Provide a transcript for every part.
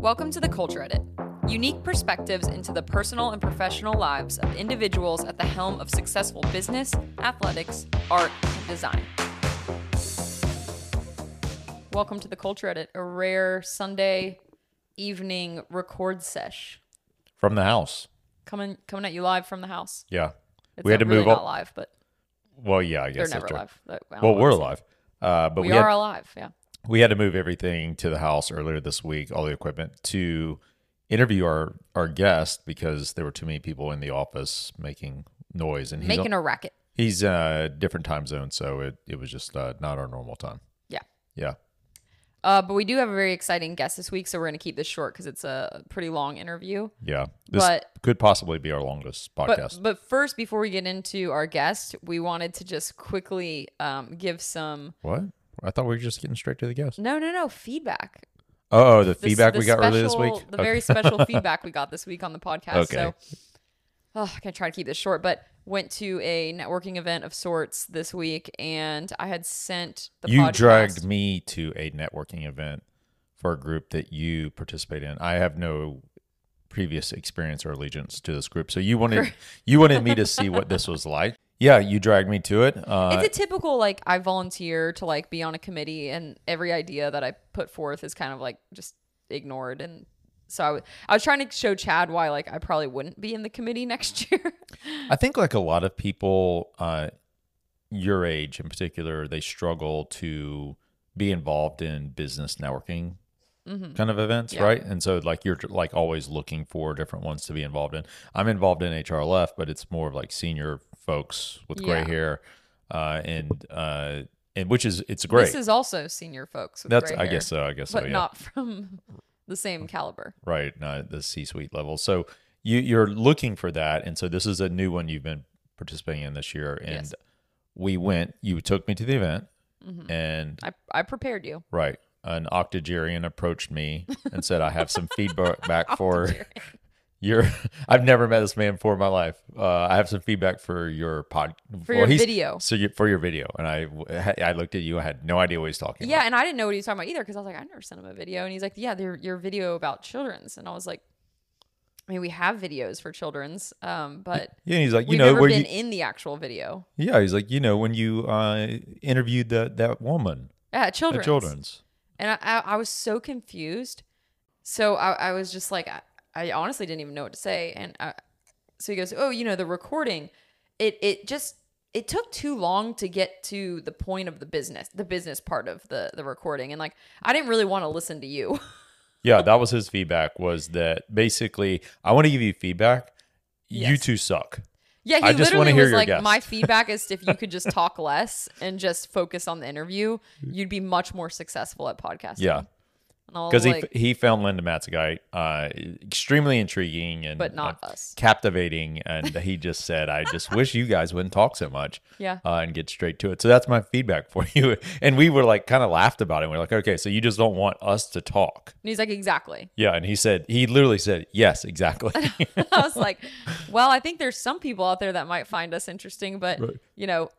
Welcome to the Culture Edit. Unique perspectives into the personal and professional lives of individuals at the helm of successful business, athletics, art, and design. Welcome to the Culture Edit, a rare Sunday evening record sesh. from the house. Coming coming at you live from the house. Yeah, It's we had to really move up. live, but Well, yeah, I they're never true. live. Well, we're alive, uh, but We, we, are had alive, yeah. We had to move everything to the house earlier this week, all the equipment to interview our our guest because there were too many people in the office making noise, and Making a racket. he's uh different time zone, so it it was just uh, not our normal time. Yeah. Yeah, Uh, but we do have a very exciting guest this week, so we're going to keep this short because it's a pretty long interview. yeah. This But- could possibly be our longest But podcast. but first, before we get into our guest, we wanted to just quickly um, give some what? I thought we were just getting straight to the guest. no no no feedback. Oh, the The- feedback the we got earlier this week. The very special feedback we got this week on the podcast. Okay. So, oh, I can try to keep this short, but went to a networking event of sorts this week, and I had sent the podcast you podcast- dragged me to a networking event for a group that you participate in. I have no previous experience or allegiance to this group, so you wanted you wanted me to see what this was like. Yeah, you dragged me to it. Uh, it's a typical like I volunteer to like be on a committee, and every idea that I put forth is kind of like just ignored. And so I, w- I was trying to show Chad why like I probably wouldn't be in the committee next year. I think like a lot of people uh, your age in particular, they struggle to be involved in business networking kind of events, Yeah. right? And so like you're like always looking for different ones to be involved in. I'm involved in HRLF, but it's more of like senior folks with gray Yeah. hair, uh, and uh, and which is it's great. This is also senior folks. With That's I hair, guess so. I guess but so. Yeah. not from the same caliber. right not the c-suite level so you you're looking for that and so this is a new one you've been participating in this year and Yes. we went you took me to the event Mm-hmm. and I I prepared you. right an octogenarian approached me and said i have some feedback back for your i've never met this man before in my life uh, i have some feedback for your pod For well, your video. so you, for your video and i i looked at you i had no idea what he's talking about. Yeah, about and I didn't know what he was talking about either because I was like, I never sent him a video, and he's like, Yeah, your video about children's, and I was like, I mean, we have videos for children's, um, but yeah he's like you know never where been you in the actual video. yeah he's like you know when you uh interviewed that that woman Yeah, children's. at children's And I, I, I was so confused. So I, I was just like, I, I honestly didn't even know what to say. And I, so he goes, Oh, you know, the recording, it, it just, it took too long to get to the point of the business, the business part of the, the recording. And like, I didn't really want to listen to you. Yeah, that was his feedback. Was that basically? I want to give you feedback. You two suck. yeah, he I literally hear was your like, guess. My feedback is if you could just talk less and just focus on the interview, you'd be much more successful at podcasting. Yeah, And I was because he like, he found Linda Matzegite uh, extremely intriguing and but not uh, us. captivating, and he just said, "I just wish you guys wouldn't talk so much." Yeah. uh, and get straight to it. So that's my feedback for you. And we were like, kind of laughed about it. We're like, okay, so you just don't want us to talk. And he's like, Exactly. Yeah, and he said, he literally said, yes, exactly. I was like, well, I think there's some people out there that might find us interesting, but Right. you know,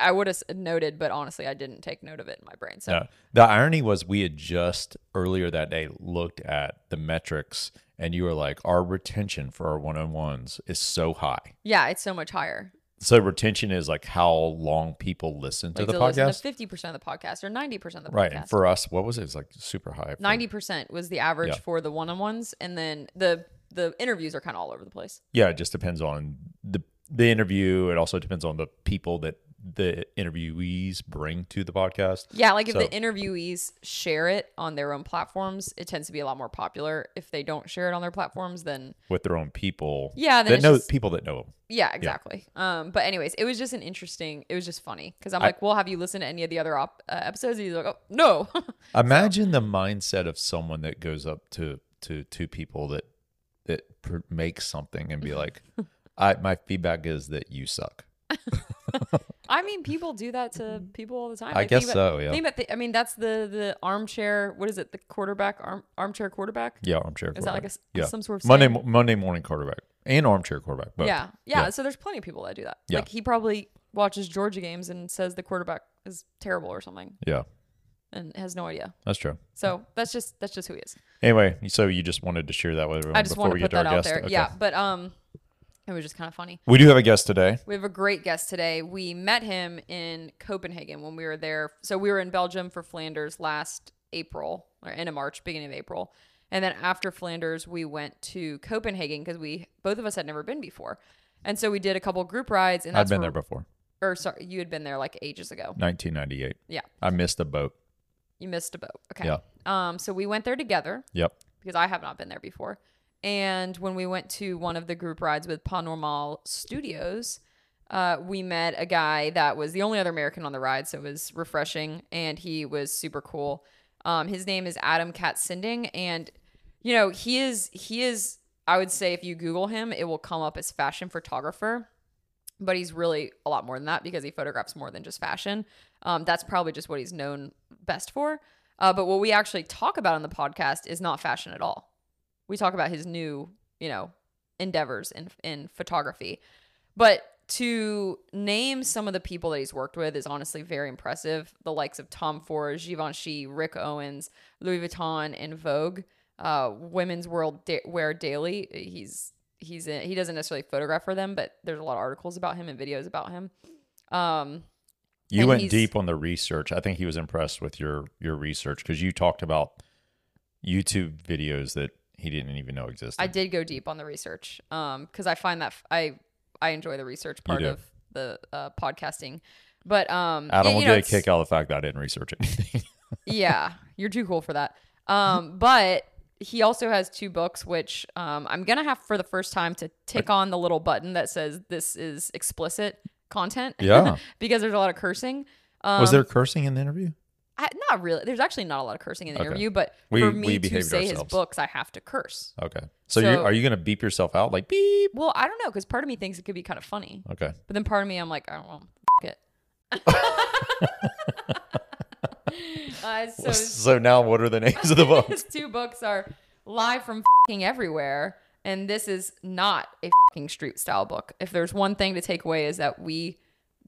I would have noted, but honestly, I didn't take note of it in my brain. So Yeah. The irony was we had just earlier that day looked at the metrics and you were like, our retention for our one on ones is so high. yeah, it's so much higher. So retention is like how long people listen to Like the to podcast. fifty percent of the podcast or ninety percent of the right. podcast. And for us, what was it? It's like super high. Ninety percent was the average Yeah. for the one-on-ones, and then the the interviews are kind of all over the place. Yeah, it just depends on the the interview. It also depends on the people that the interviewees bring to the podcast. Yeah, like if So- the interviewees share it on their own platforms, it tends to be a lot more popular. If they don't share it on their platforms, then With their own people, Yeah, then that know just- people that know them. Yeah, exactly. Um, but anyways, it was just an interesting. It was just funny because I'm I- like, well, have you listened to any of the other op- uh, episodes? And he's like, oh no. Imagine the mindset of someone that goes up to to two people that that pr- makes something and be like, "I my feedback is that you suck." I mean, people do that to people all the time. I Like, guess about- so, yeah. Think about the, I mean, that's the the armchair. What is it? The quarterback arm armchair quarterback. Yeah, armchair. Is that like a yeah. some sort of Monday saying? Monday morning quarterback and armchair quarterback? Both. Yeah, yeah, Yeah. So there's plenty of people that do that. Yeah. Like he probably watches Georgia games and says the quarterback is terrible or something, yeah, and has no idea. that's true. So that's just that's just who he is. Anyway, so you just wanted to share that with everyone I just before want we to get put to our that out guest. there. Okay. Yeah, but um, it was just kind of funny. We do have a guest today. We have a great guest today. We met him in Copenhagen when we were there. So we were in Belgium for Flanders last April or end of March, beginning of April. And then after Flanders, we went to Copenhagen because we both of us had never been before. And so we did a couple group rides. And I've been where, there before. Or sorry, you had been there like ages ago. 1998. Yeah, I missed a boat. you missed a boat. Okay. Yeah. Um. So we went there together. Yep. because I have not been there before. And when we went to one of the group rides with Pas Normal Studios, uh, we met a guy that was the only other American on the ride, so it was refreshing, and he was super cool. Um, his name is Adam Katz Sinding, and you know he is he is I would say if you Google him, it will come up as fashion photographer, but he's really a lot more than that because he photographs more than just fashion. Um, that's probably just what he's known best for. Uh, but what we actually talk about on the podcast is not fashion at all. We talk about his new, you know, endeavors in in photography. But to name some of the people that he's worked with is honestly very impressive. The likes of Tom Ford, Givenchy, Rick Owens, Louis Vuitton, and Vogue, uh, Women's World da- Wear Daily. He's he's in, he doesn't necessarily photograph for them, but there's a lot of articles about him and videos about him. Um, You went deep on the research. I think he was impressed with your your research because you talked about YouTube videos that he didn't even know existed. I did go deep on the research um because I find that f- I I enjoy the research part do. of the uh, podcasting. But um Adam will you know, get a kick out of the fact that I didn't research anything. yeah, you're too cool for that. Um but he also has two books which um I'm going to have for the first time to tick on the little button that says this is explicit content Yeah. because there's a lot of cursing. Um, was there cursing in the interview? I, not really. There's actually not a lot of cursing in the Okay. interview, but We- for me to say his books, I have to curse. Okay. So, So- are you going to beep yourself out like beep? Well, I don't know because part of me thinks it could be kind of funny. Okay. But then part of me, I'm like, I don't know, it. uh, so So now what are the names of the books? his two books are live from fing everywhere, and this is not a fing street style book. If there's one thing to take away is that we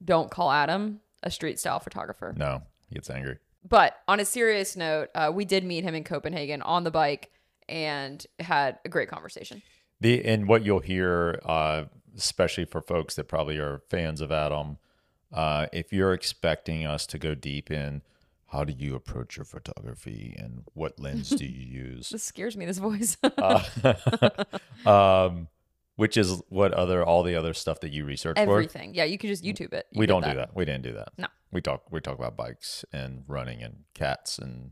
don't call Adam a street style photographer. No, he gets angry. But on a serious note, uh, we did meet him in Copenhagen on the bike and had a great conversation. The and what you'll hear, uh, especially for folks that probably are fans of Adam, uh, if you're expecting us to go deep in how do you approach your photography and what lens do you use, This scares me. This voice. uh, um, which is what other all the other stuff that you research for. Everything. Yeah, you can just YouTube it. You We don't do that. We didn't do that. No. We talk. We talk about bikes and running and cats and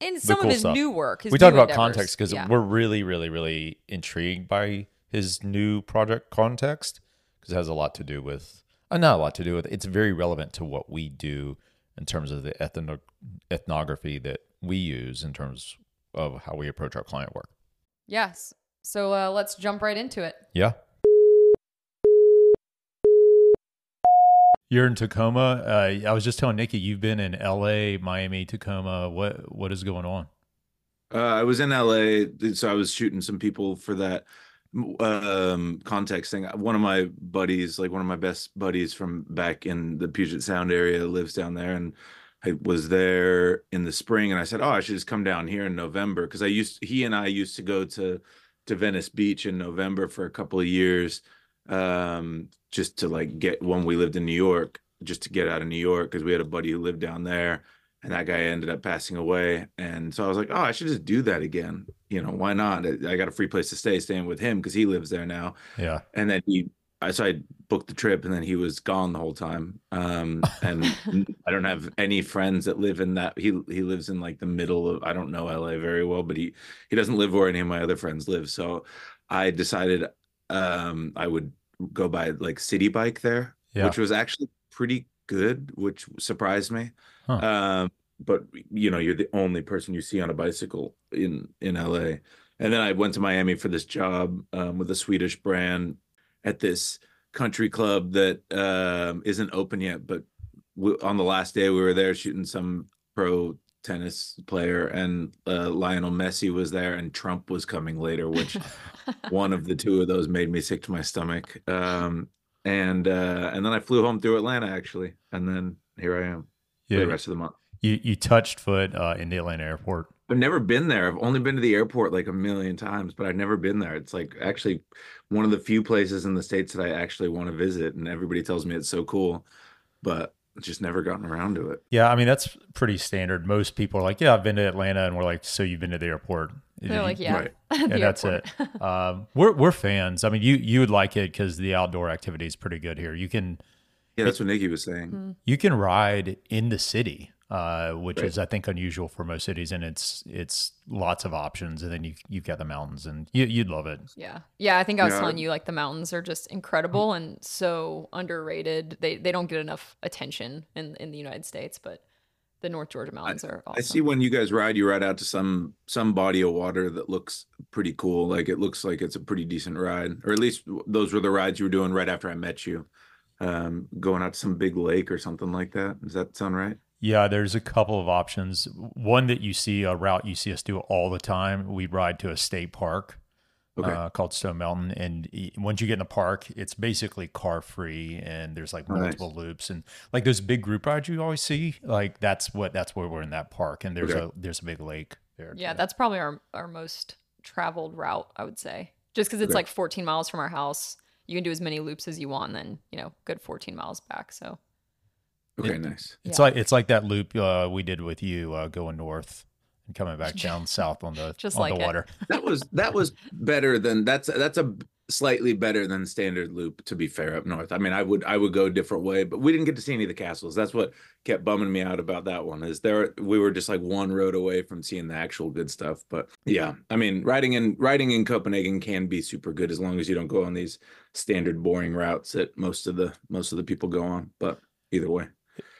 And some cool of his stuff. new work. His we talk about endeavors. context because Yeah. we're really, really, really intrigued by his new project context because it has a lot to do with, uh, not a lot to do with, it's very relevant to what we do in terms of the ethno- ethnography that we use in terms of how we approach our client work. Yes. So uh, let's jump right into it. Yeah. You're in Tacoma. Uh, I was just telling Nikki you've been in L.A., Miami, Tacoma. What what is going on? Uh, I was in LA, so I was shooting some people for that um context thing. One of my buddies, like one of my best buddies from back in the Puget Sound area, lives down there, and I was there in the spring, and I said, "Oh, I should just come down here in November," because I used he and I used to go to to Venice Beach in November for a couple of years, um, just to like get when we lived in New York, just to get out of New York because we had a buddy who lived down there and that guy ended up passing away. And so i was like oh i should just do that again. You know why not? I got a free place to stay staying with him because he lives there now. Yeah. and then he I so I booked the trip and then he was gone the whole time. Um and i don't have any friends that live in that he he lives in like the middle of i don't know la very well but he he doesn't live where any of my other friends live. So i decided um i would go by like city bike there Yeah. which was actually pretty good which surprised me Huh. um but you know you're the only person you see on a bicycle in in LA and then I went to Miami for this job um, with a Swedish brand at this country club that um, isn't open yet but we, on the last day we were there shooting some pro tennis player and uh, Lionel Messi was there and Trump was coming later which one of the two of those made me sick to my stomach um and uh and then I flew home through Atlanta actually and then here I am for the rest of the month You you touched foot uh, in the Atlanta airport. I've never been there. I've only been to the airport like a million times, but I've never been there. It's like actually one of the few places in the states that I actually want to visit, and everybody tells me it's so cool, but just never gotten around to it. Yeah, I mean that's pretty standard. Most people are like, "Yeah, I've been to Atlanta," and we're like, "So you've been to the airport?" They're like, yeah, Right. the and that's it. um, we're we're fans. I mean, you you would like it because the outdoor activity is pretty good here. You can Yeah, that's what Nikki was saying. You can ride in the city, uh, which Right. is I think unusual for most cities, and it's it's lots of options. And then you you've got the mountains, and you you'd love it. Yeah. Yeah, I think I was Yeah. telling you like the mountains are just incredible and so underrated. They they don't get enough attention in in the United States, but the North Georgia mountains are awesome. I see when you guys ride, you ride out to some some body of water that looks pretty cool. Like it looks like it's a pretty decent ride, or at least those were the rides you were doing right after I met you. Um, going out to some big lake or something like that. Does that sound right? Yeah, there's a couple of options. One that you see a route you see us do all the time. We ride to a state park Okay. uh, called Stone Mountain, and once you get in the park, it's basically car free, and there's like Oh, nice. multiple loops, and like those big group rides you always see. Like that's what that's where we're in that park, and there's Okay. a there's a big lake there. yeah, too. that's probably our our most traveled route, I would say. Just cuz it's Okay. like 14 miles from our house. You can do as many loops as you want and then, you know, good 14 miles back. So, Okay, nice. It's Yeah. like it's like that loop uh, we did with you uh, going north and coming back down south on the Just on like the it. water. That was that was better than that's that's a slightly better than standard loop to be fair up north. I mean, I would I would go a different way, but we didn't get to see any of the castles. That's what kept bumming me out about that one. Is there we were just like one road away from seeing the actual good stuff. But yeah, I mean, riding in riding in Copenhagen can be super good as long as you don't go on these standard boring routes that most of the most of the people go on. But either way.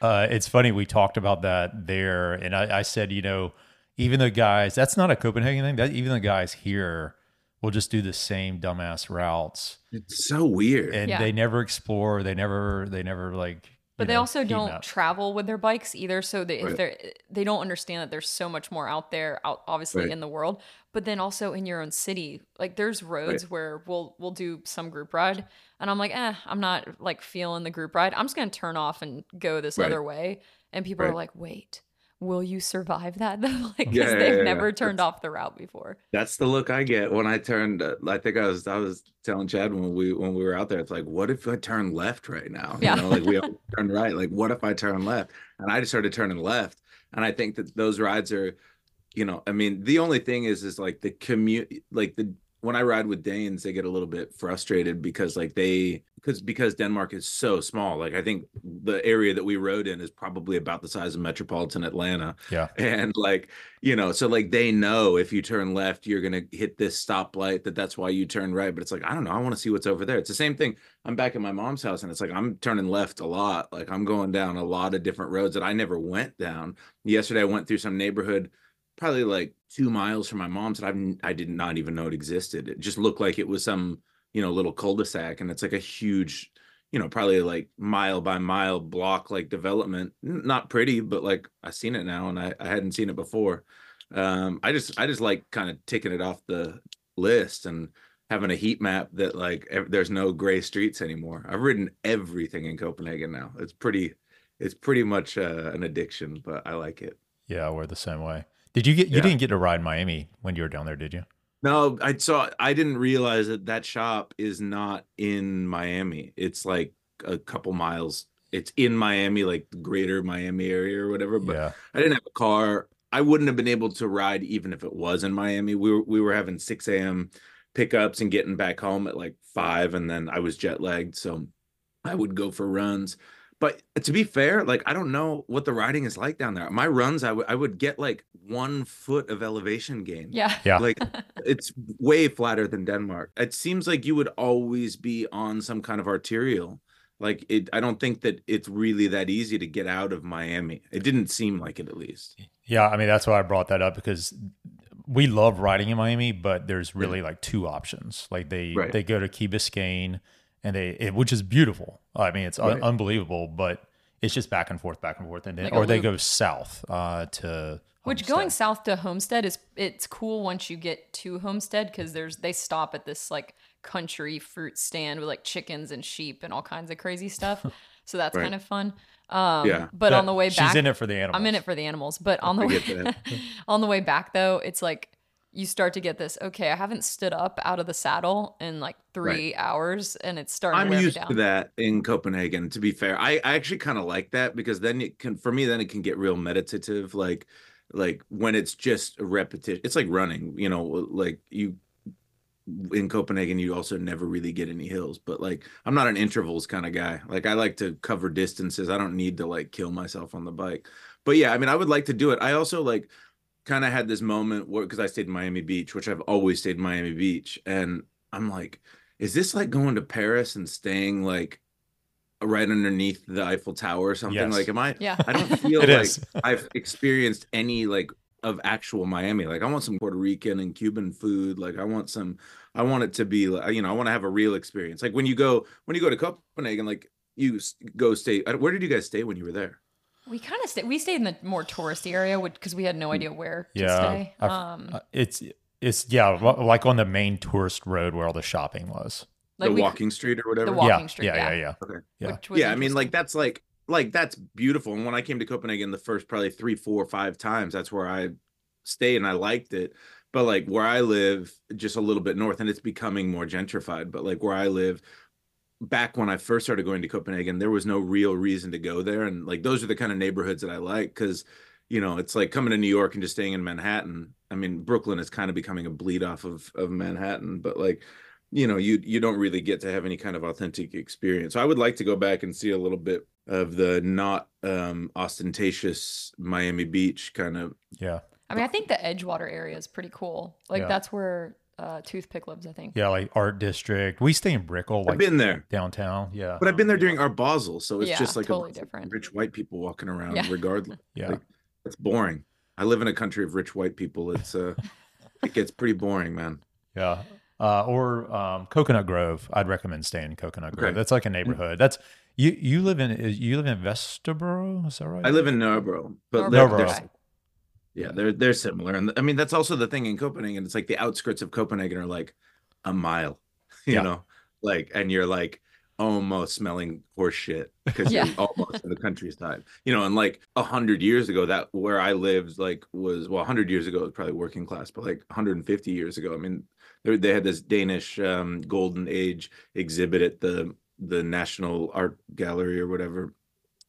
Uh, it's funny we talked about that there, and I, I said, you know, even the guys that's not a Copenhagen thing. That even the guys here will just do the same dumbass routes, It's so weird. and Yeah. they never explore. They never they never like. but they know, also don't map. travel with their bikes either so they if Right. they're they don't understand that there's so much more out there out obviously Right. in the world but then also in your own city like there's roads where we'll we'll do some group ride and i'm like eh i'm not like feeling the group ride i'm just gonna turn off and go this Right. other way and people are like wait will you survive that though like 'cause Yeah, yeah, they've yeah, never turned off the route before That's the look I get when I turned. uh, I think I was I was telling Chad when we when we were out there. It's like, what if I turn left right now? Yeah. You know, like we all turn right. Like, what if I turn left? And I just started turning left. And I think that those rides are, you know, I mean, the only thing is, is like the commute, like the when I ride with Danes, they get a little bit frustrated because like they because because Denmark is so small. Like I think the area that we rode in is probably about the size of metropolitan Atlanta. Yeah, and like you know so like they know if you turn left you're gonna hit this stoplight that that's why you turn right. But it's like i don't know. I want to see what's over there. It's the same thing. I'm back at my mom's house and it's like i'm turning left a lot. Like i'm going down a lot of different roads that i never went down. Yesterday i went through some neighborhood probably like two miles from my mom's that i've i did not even know it existed it just looked like it was some you know little cul-de-sac and it's like a huge you know, probably like mile by mile block like development. Not pretty, but like I've seen it now and I, I hadn't seen it before. Um, I just I just like kind of ticking it off the list and having a heat map that like ev- there's no gray streets anymore. I've ridden everything in Copenhagen now. It's pretty it's pretty much uh, an addiction, but I like it. yeah, we're the same way. Did you get? You Yeah. didn't get to ride Miami when you were down there, did you? No, I saw. I didn't realize that that shop is not in Miami. It's like a couple miles. It's in Miami, like the greater Miami area or whatever. But yeah, I didn't have a car. I wouldn't have been able to ride even if it was in Miami. We were we were having six a.m. pickups and getting back home at like five, and then I was jet lagged, so I would go for runs. But to be fair, like I don't know what the riding is like down there. My runs, I would I would get like one foot of elevation gain. yeah Yeah. Like it's way flatter than Denmark. It seems like you would always be on some kind of arterial. Like it I don't think that it's really that easy to get out of Miami. It didn't seem like it at least. yeah. I mean, that's why I brought that up because we love riding in Miami, but there's really like two options. Like they Right. they go to Key Biscayne, and they it, which is beautiful. I mean, it's un- unbelievable, but it's just back and forth, back and forth, and then Like or they go south uh, to Which Homestead. going south to Homestead is it's cool once you get to Homestead because there's they stop at this like country fruit stand with like chickens and sheep and all kinds of crazy stuff. So that's Right. kind of fun. Um, Yeah. But on the way back, she's in it for the animals. I'm in it for the animals. But on the way on the way back though, it's like you start to get this. Okay, I haven't stood up out of the saddle in like three hours, and it's starting. I'm to used down. to that in Copenhagen. To be fair, I, I actually kind of like that because then it can, for me, then it can get real meditative. Like, like when it's just a repetition. It's like running. You know, like you in Copenhagen, you also never really get any hills. But like, I'm not an intervals kind of guy. Like, I like to cover distances. I don't need to like kill myself on the bike. But yeah, I mean, I would like to do it. I also like kind of had this moment where because I stayed in Miami Beach, which I've always stayed in Miami Beach, and I'm like, is this like going to Paris and staying like right underneath the Eiffel Tower or something? Yes. Like, am I? Yeah. I don't feel like is. I've experienced any like of actual Miami. Like, I want some Puerto Rican and Cuban food. Like, I want some. I want it to be like you know, I want to have a real experience. Like when you go when you go to Copenhagen, like you go stay. uh, Where did you guys stay when you were there? We kind of stayed. We stayed in the more touristy area because we had no idea where to Yeah, stay. I've- Um, Uh, it's it's yeah, like on the main tourist road where all the shopping was. like the we- walking street or whatever. The walking yeah, street, yeah, yeah. yeah, yeah. Okay. yeah. which was yeah i mean like that's like like that's beautiful and when i came to copenhagen the first probably three four five times that's where i stayed and i liked it but like where i live just a little bit north and it's becoming more gentrified but like where i live back when i first started going to copenhagen there was no real reason to go there and like those are the kind of neighborhoods that i like because you know it's like coming to new york and just staying in manhattan i mean brooklyn is kind of becoming a bleed off of of manhattan but like you know you you don't really get to have any kind of authentic experience so i would like to go back and see a little bit of the not um ostentatious miami beach kind of Yeah. I mean, I think the Edgewater area is pretty cool. Like Yeah. that's where uh, Toothpick lives. I think. Yeah, like art district. We stay in Brickell, i've been there downtown. Yeah. but i've been there during Art Basel so it's Yeah, just like totally a different. rich white people walking around Yeah. regardless Yeah. like, it's boring i live in a country of rich white people it's uh it gets pretty boring man Yeah. Uh, or um, Coconut Grove. I'd recommend staying in Coconut Grove. Okay. That's like a neighborhood. That's you. You live in you live in Vesterbro. Is that right? i live in Nørrebro, but Nørrebro, they're, Nørrebro. they're okay. Yeah, they're they're similar, and I mean that's also the thing in Copenhagen. It's like the outskirts of Copenhagen are like a mile, you Yeah. know, like, and you're like almost smelling horse shit because Yeah. you're almost in the countryside, you know. And like a hundred years ago, that where I lived, like, was well, a hundred years ago it was probably working class, but like 150 years ago, I mean, they they had this Danish um, golden age exhibit at the the National Art Gallery or whatever.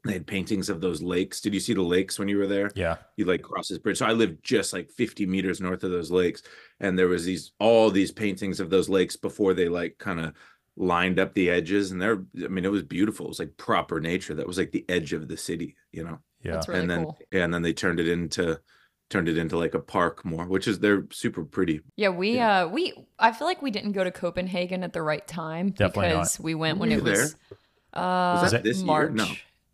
They had paintings of those lakes. Did you see the lakes when you were there? yeah. you like cross this bridge. So I lived just like 50 meters north of those lakes, and there was these all these paintings of those lakes before they like kind of lined up the edges, and they're I mean it was beautiful. It was like proper nature. That was like the edge of the city, you know. Yeah. Really and then cool. and then they turned it into turned it into like a park more, which is they're super pretty. Yeah, we uh we I feel like we didn't go to Copenhagen at the right time Definitely not. because we went when you it was uh Was that this year? March. No.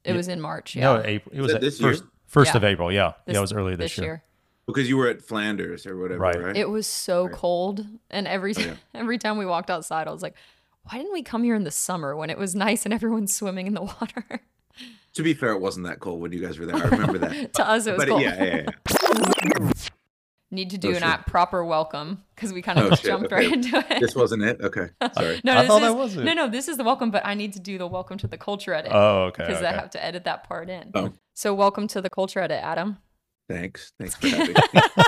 It Yeah. was in March. Yeah. No, April. It was that at this year? first first Yeah. of April. Yeah. This- yeah. It was earlier this, this year. year. Because you were at Flanders or whatever, Right. right? It was so Right. cold, and every Oh, every time we walked outside, I was like, "Why didn't we come here in the summer when it was nice and everyone's swimming in the water?" to be fair, it wasn't that cold when you guys were there. I remember that. to us, it was but cold. yeah, yeah, yeah. Need to do Oh, an shit. app proper welcome because we kind of Oh, shit, jumped okay. right into it. This wasn't it. Okay, sorry. no, I thought is, that was it. No, no, this is the welcome, but I need to do the welcome to the culture edit Oh, okay. because okay. I have to edit that part in. Oh. So, welcome to the culture edit, Adam. Thanks, thanks for having me. uh,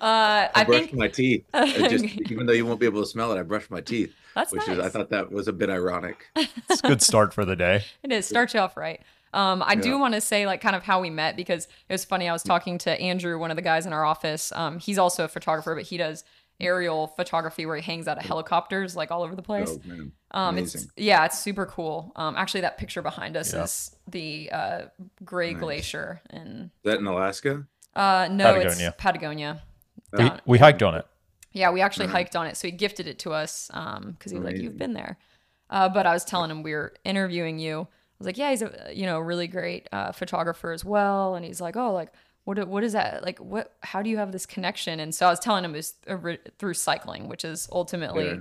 I, I brushed think my teeth. I just, even though you won't be able to smell it, I brushed my teeth, that's which nice. is I thought that was a bit ironic. it's a good start for the day. It is. Start you off right. Um, I do want to say like kind of how we met because it was funny. I was talking to Andrew, one of the guys in our office. Um, he's also a photographer, but he does aerial photography where he hangs out of helicopters like all over the place. Oh man, Um, it's yeah, it's super cool. Um, actually, that picture behind us Yeah. is the uh, Grey Nice. Glacier, and Is that in Alaska? uh, no, Patagonia. it's Patagonia. We, we hiked on it. yeah, we actually Nice. hiked on it, so he gifted it to us because he was like, "You've been there." Uh, but I was telling him we were interviewing you. I was like, "Yeah, he's a you know really great uh, photographer as well," and he's like, "Oh, like." What, what is that like what how do you have this connection and so i was telling him it was through cycling which is ultimately Yeah.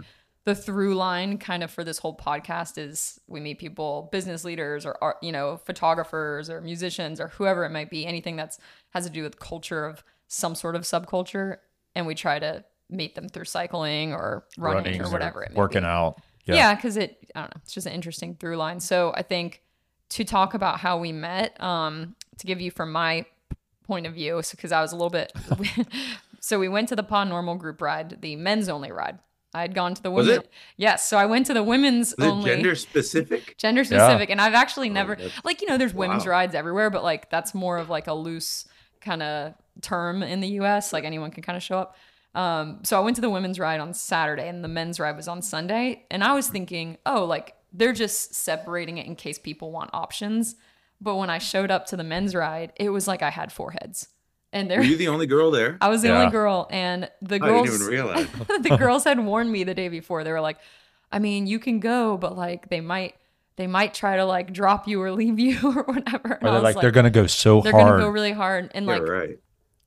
the through line kind of for this whole podcast is we meet people business leaders or art, you know photographers or musicians or whoever it might be anything that's has to do with culture of some sort of subculture and we try to meet them through cycling or running Running or whatever it may working be. out. yeah because it i don't know it's just an interesting through line so i think to talk about how we met. Um, to give you from my point of view, because I was a little bit. so we went to the Pas Normal group ride, the men's only ride. I had gone to the Was women. Yes, so I went to the women's Is only gender specific? gender specific and i've actually never that's- like you know there's women's rides everywhere but like that's more of like a loose kind of term in the us like anyone can kind of show up um, so i went to the women's ride on saturday and the men's ride was on sunday and i was thinking oh like they're just separating it in case people want options but when i showed up to the men's ride it was like i had four heads and there Were you the only girl there? i was the Yeah. only girl and the I girls didn't even realize. the girls had warned me the day before. They were like, I mean, you can go, but like they might they might try to like drop you or leave you or whatever. And Or they're was like, they're gonna go so they're hard. gonna go really hard. And Yeah, like right.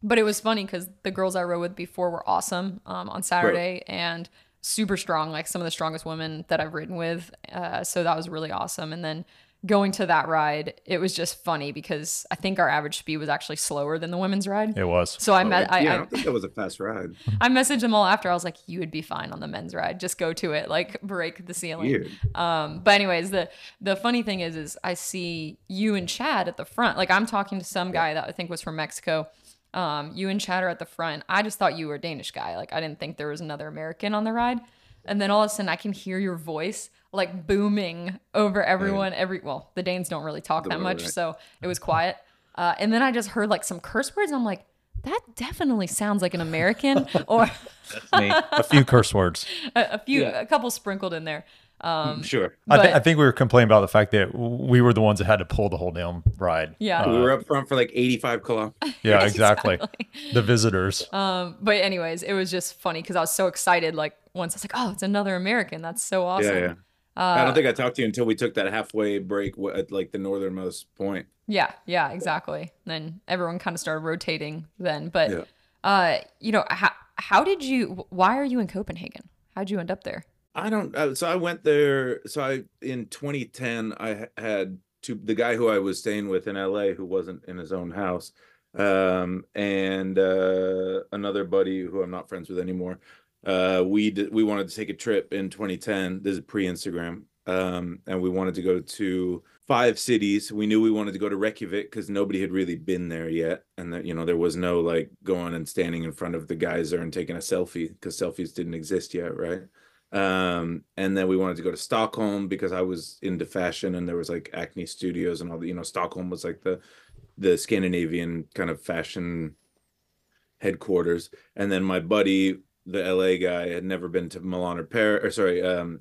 but it was funny because the girls I rode with before were awesome um, on Saturday and super strong, like some of the strongest women that I've ridden with. Uh, so that was really awesome. And then going to that ride, it was just funny because I think our average speed was actually slower than the women's ride. it was. So I Oh, met, I, yeah, I I, don't think that was a fast ride. I messaged them all after. I was like, "You would be fine on the men's ride. Just go to it. Like break the ceiling." Weird. Um, but anyways, the the funny thing is, is I see you and Chad at the front. Like I'm talking to some guy that I think was from Mexico. Um, you and Chad are at the front. I just thought you were a Danish guy. Like I didn't think there was another American on the ride. And then all of a sudden, I can hear your voice like booming over everyone. Every well, the Danes don't really talk that much, right. so it was quiet. Uh, and then I just heard like some curse words. And I'm like, that definitely sounds like an American or a few curse words. a, a few, Yeah. a couple sprinkled in there. Um, Sure. I, th- I think we were complaining about the fact that we were the ones that had to pull the whole damn ride. Yeah. we were up front for like 85 kilometers. Yeah, exactly. The visitors. Um, but anyways, it was just funny because I was so excited. Like once I was like, oh, it's another American. That's so awesome. Yeah, yeah. I don't think I talked to you until we took that halfway break at like the northernmost point. Yeah, yeah, exactly. Then everyone kind of started rotating then. But Yeah. uh, you know, how how did you? Why are you in Copenhagen? How'd you end up there? I don't. Uh, so I went there. So I in 2010, I had to The guy who I was staying with in LA, who wasn't in his own house, um, and uh, another buddy who I'm not friends with anymore. Uh, we we wanted to take a trip in 2010. This is pre-Instagram, um, and we wanted to go to five cities. We knew we wanted to go to Reykjavik because nobody had really been there yet, and that you know there was no like going and standing in front of the geyser and taking a selfie because selfies didn't exist yet, right? Um and then we wanted to go to stockholm because i was into fashion and there was like acne studios and all the you know stockholm was like the the scandinavian kind of fashion headquarters. And then my buddy the la guy had never been to milan or paris or sorry um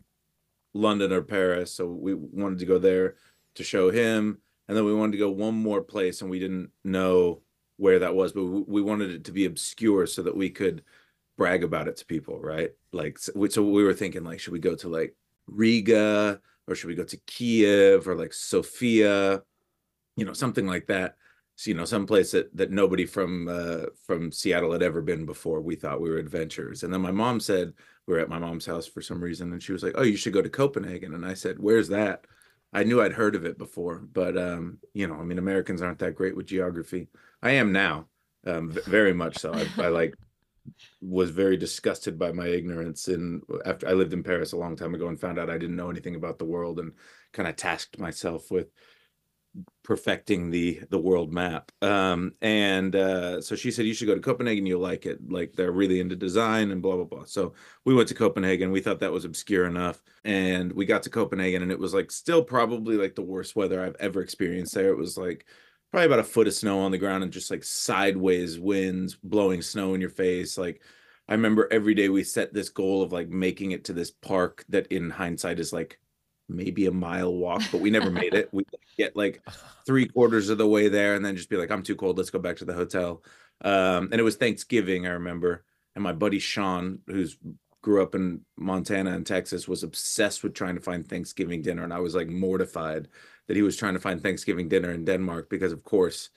london or paris so we wanted to go there to show him. And then we wanted to go one more place and we didn't know where that was but we we wanted it to be obscure so that we could brag about it to people, right? Like, so we, so we were thinking, like, should we go to like Riga or should we go to Kiev or like Sofia, you know, something like that. So, you know, some place that that nobody from uh, from Seattle had ever been before. We thought we were adventurers, and then my mom said we were at my mom's house for some reason, and she was like, "Oh, you should go to Copenhagen." And I said, "Where's that?" I knew I'd heard of it before, but um, you know, I mean, Americans aren't that great with geography. I am now, um, very much so. I, I like was very disgusted by my ignorance and after I lived in Paris a long time ago and found out I didn't know anything about the world and kind of tasked myself with perfecting the the world map. Um and uh so she said you should go to Copenhagen. You'll like it. Like they're really into design and blah blah blah. So we went to Copenhagen. We thought that was obscure enough. And we got to Copenhagen and it was like still probably like the worst weather I've ever experienced there. It was like probably about a foot of snow on the ground and just like sideways winds blowing snow in your face like i remember every day we set this goal of like making it to this park that in hindsight is like maybe a mile walk but we never made it. We get like three quarters of the way there and then just be like i'm too cold let's go back to the hotel. Um and it was thanksgiving i remember and my buddy sean who's grew up in montana and texas was obsessed with trying to find thanksgiving dinner and i was like mortified that he was trying to find Thanksgiving dinner in Denmark because, of course,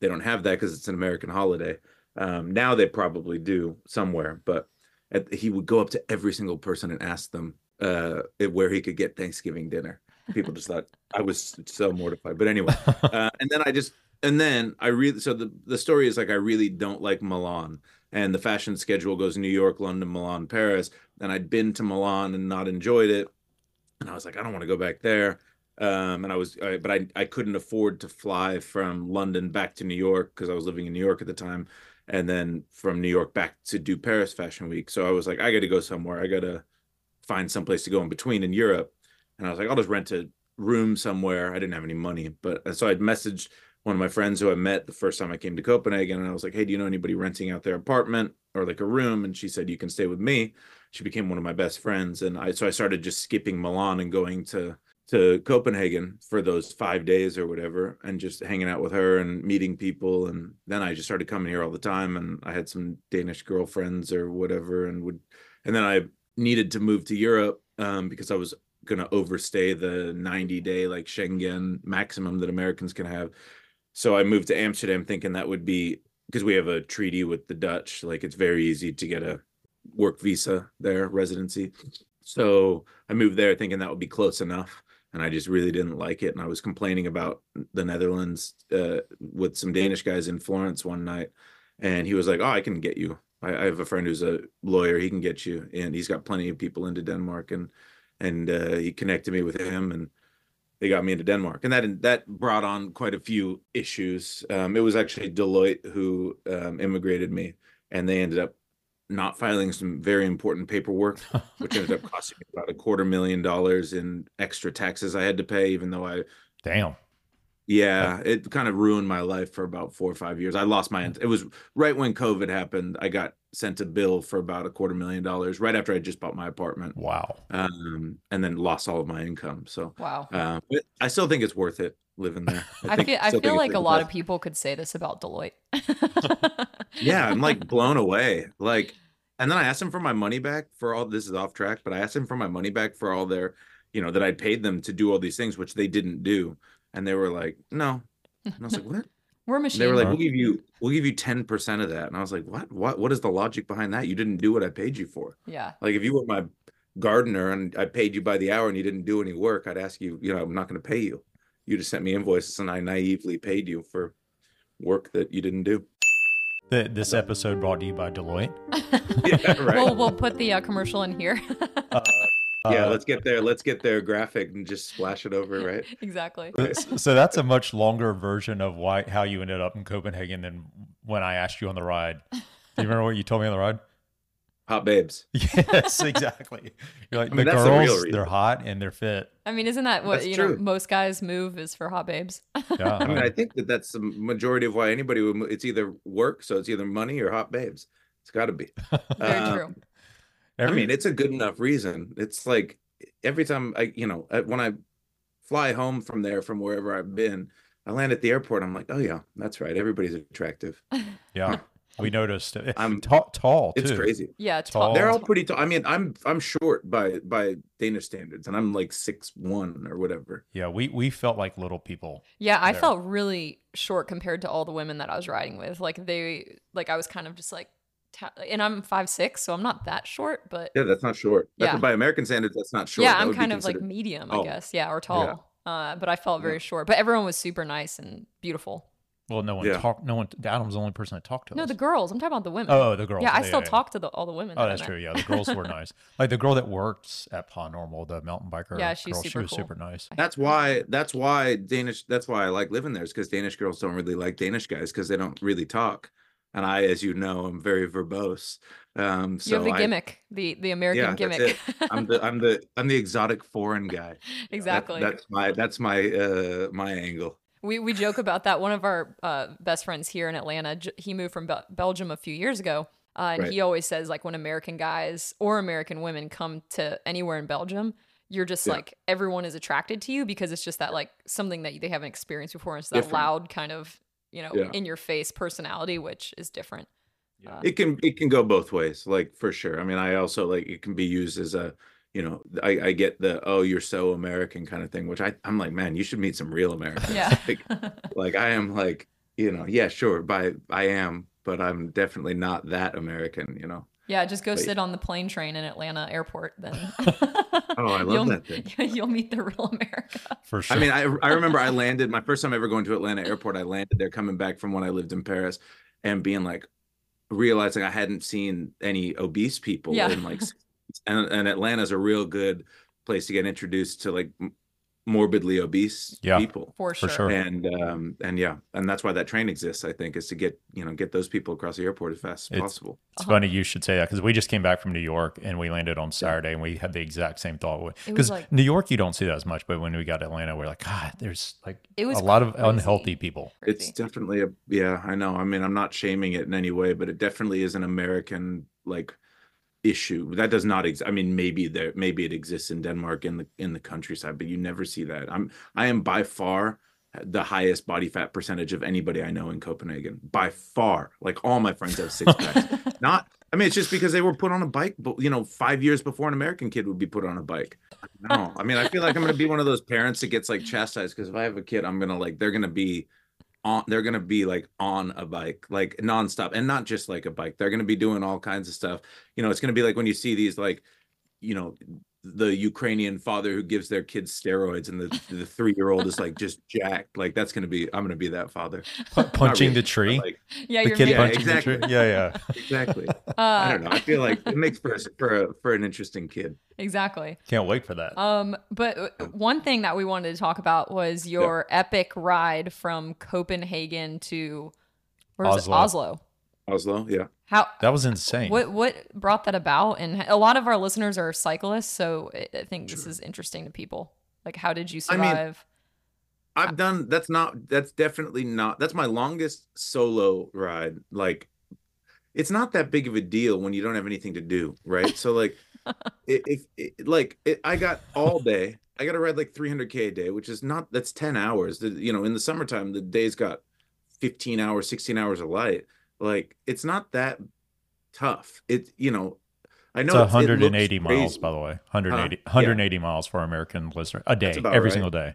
they don't have that because it's an American holiday. Um, now they probably do somewhere, but at, he would go up to every single person and ask them uh, where he could get Thanksgiving dinner. People just thought I was so mortified. But anyway, uh, and then I just and then I really so the the story is like I really don't like Milan, and the fashion schedule goes New York, London, Milan, Paris, and I'd been to Milan and not enjoyed it, and I was like I don't want to go back there. um, and I was, I, but I I couldn't afford to fly from London back to New York because I was living in New York at the time, and then from New York back to do Paris Fashion Week. So I was like, I got to go somewhere. I got to find someplace to go in between in Europe, and I was like, I'll just rent a room somewhere. I didn't have any money, but so I'd messaged one of my friends who I met the first time I came to Copenhagen, and I was like, Hey, do you know anybody renting out their apartment or like a room? And she said, You can stay with me. She became one of my best friends, and I so I started just skipping Milan and going to to Copenhagen for those five days or whatever, and just hanging out with her and meeting people. And then I just started coming here all the time, and I had some Danish girlfriends or whatever, and would, and then I needed to move to Europe um, because I was going to overstay the 90 day like Schengen maximum that Americans can have. So I moved to Amsterdam thinking that would be because we have a treaty with the Dutch. Like it's very easy to get a work visa there, residency. So I moved there thinking that would be close enough. And I just really didn't like it. And I was complaining about the Netherlands uh, with some Danish guys in Florence one night. And he was like, Oh, I can get you. I, I have a friend who's a lawyer. He can get you. And he's got plenty of people into Denmark. And and uh, he connected me with him. And they got me into Denmark, and that that brought on quite a few issues. Um, it was actually Deloitte who um, immigrated me, and they ended up not filing some very important paperwork, which ended up costing me about a quarter million dollars in extra taxes I had to pay, even though I Damn. Yeah, it kind of ruined my life for about four or five years. I lost my. It was right when COVID happened. I got sent a bill for about a quarter million dollars right after I just bought my apartment, Wow. um, and then lost all of my income. So Wow. um, but I still think it's worth it living there. I think- feel I feel like a the lot of people could say this about Deloitte. Yeah, I'm like blown away. Like, and then I asked him for my money back for all this is off track, but I asked him for my money back for all their, you know, that I'd paid them to do all these things, which they didn't do, and they were like, no. And I was like, what? We're a machine. they were like, we'll give you, we'll give you ten percent of that, and I was like, what? What? What is the logic behind that? You didn't do what I paid you for. yeah. Like, if you were my gardener and I paid you by the hour and you didn't do any work, I'd ask you, you know, I'm not going to pay you. You just sent me invoices and I naively paid you for work that you didn't do. Th- This episode brought to you by Deloitte. Yeah, right. We'll we'll put the uh, commercial in here. Yeah, Uh, let's get there. Let's get their graphic and just splash it over, right? exactly. So that's a much longer version of why how you ended up in Copenhagen than when I asked you on the ride. Do you remember what you told me on the ride? Hot babes. Yes, exactly. You're like I mean, the that's the girls—they're hot and they're fit. I mean, isn't that what That's you know? Most guys move is for hot babes. Yeah, I mean, I think that that's the majority of why anybody would. Move. It's either work, so it's either money or hot babes. It's got to be. Very Uh, true. I mean, it's a good enough reason. It's like every time I, you know, when I fly home from there, from wherever I've been, I land at the airport. I'm like, oh yeah, that's right. Everybody's attractive. yeah, we noticed. I'm- tall, tall too. It's crazy. Yeah, tall. tall. They're all pretty tall. I mean, I'm I'm short by by Danish standards, and I'm like six one or whatever. Yeah, we we felt like little people. Yeah, I there. felt really short compared to all the women that I was riding with. Like they, like I was kind of just like, ta- and I'm five six, so I'm not that short, but Yeah, that's not short. That's Yeah. by American standards, that's not short. yeah, That I'm kind of like considered- medium, I Oh. guess. Yeah, or tall. Uh, but I felt very short. But everyone was super nice and beautiful. Well, no one Yeah. talked. No one. Adam's the only person that talked to No, us. the girls. I'm talking about the women. oh, the girls. yeah, I still yeah. talk to the, all the women. Oh, that that's true. Yeah, the girls were nice. Like the girl that works at Pas Normal, the mountain biker. Yeah, she's girl, super She was cool. super nice. That's why. That's why Danish. That's why I like living there. Is because Danish girls don't really like Danish guys because they don't really talk. And I, as you know, I'm very verbose. Um, so You have the I- gimmick, the the American Yeah, gimmick. I'm the I'm the I'm the exotic foreign guy. That- exactly. that's my that's my uh my angle. We we joke about that. One of our uh, best friends here in Atlanta, he moved from Bel- Belgium a few years ago, uh, and Right. he always says like when American guys or American women come to anywhere in Belgium, you're just Yeah. like everyone is attracted to you because it's just that like something that they haven't experienced before. It's that Different. loud kind of you know Yeah. in your face personality, which is different. Uh, It can it can go both ways, like for sure. I mean, I also like it can be used as a you know, I, I get the oh you're so American kind of thing, which I I'm like, man, you should meet some real Americans. yeah. like, like I am like, you know, yeah, sure, by I am, but I'm definitely not that American, you know. Yeah, just go But- sit on the plane train in Atlanta airport. Then Oh, I love you'll, that thing. You'll meet the real America. For sure. I mean, I I remember I landed my first time ever going to Atlanta airport. I landed there coming back from when I lived in Paris, and being like, realizing I hadn't seen any obese people Yeah. in like, six and and Atlanta's a real good place to get introduced to like m- morbidly obese Yeah. people. for For sure. sure. And um and yeah, and that's why that train exists, I think, is to get, you know, get those people across the airport as fast as It's- possible. It's Uh-huh. funny you should say that because we just came back from New York and we landed on Saturday and we had the exact same thought. Because like- New York, you don't see that as much, but when we got to Atlanta, we're like, God, there's like It was a lot of crazy. unhealthy people. It's Crazy. definitely a yeah, I know. I mean, I'm not shaming it in any way, but it definitely is an American like issue. That does not exist. I mean, maybe there maybe it exists in Denmark in the in the countryside, but you never see that. I'm I am by far the highest body fat percentage of anybody I know in Copenhagen. By far. Like all my friends have six packs. not I mean, it's just because they were put on a bike, but you know, five years before an American kid would be put on a bike. No, I mean, I feel like I'm gonna be one of those parents that gets like chastised because if I have a kid, I'm gonna like they're gonna be on they're gonna be like on a bike like nonstop and not just like a bike they're gonna be doing all kinds of stuff. You know it's gonna be like when you see these like you know the ukrainian father who gives their kids steroids and the the three-year-old is like just jacked like that's gonna be i'm gonna be that father Pu- punching really, the tree. Like yeah, the you're kid making, Yeah, punching exactly. the tree. Yeah, yeah. exactly uh, i don't know i feel like it makes for a, for a for an interesting kid exactly. Can't wait for that. Um, but uh, one thing that we wanted to talk about was your epic ride from Copenhagen to where was Oslo. it? Oslo. Oslo yeah How that was insane. what what brought that about? And a lot of our listeners are cyclists, so I- I think this is interesting to people. Like, how did you I mean, survive? I've done that's not that's definitely not that's my longest solo ride. Like it's not that big of a deal when you don't have anything to do, right? So like i- if, if like it, I got all day, I got to ride like 300k a day, which is not that's 10 hours. The, you know, in the summertime the days got 15 hours, 16 hours of light. Like it's not that tough. It you know, I know it's it's- it 180 miles, crazy. by the way. 180, Huh? 180 miles for American listener a day, every right. single day.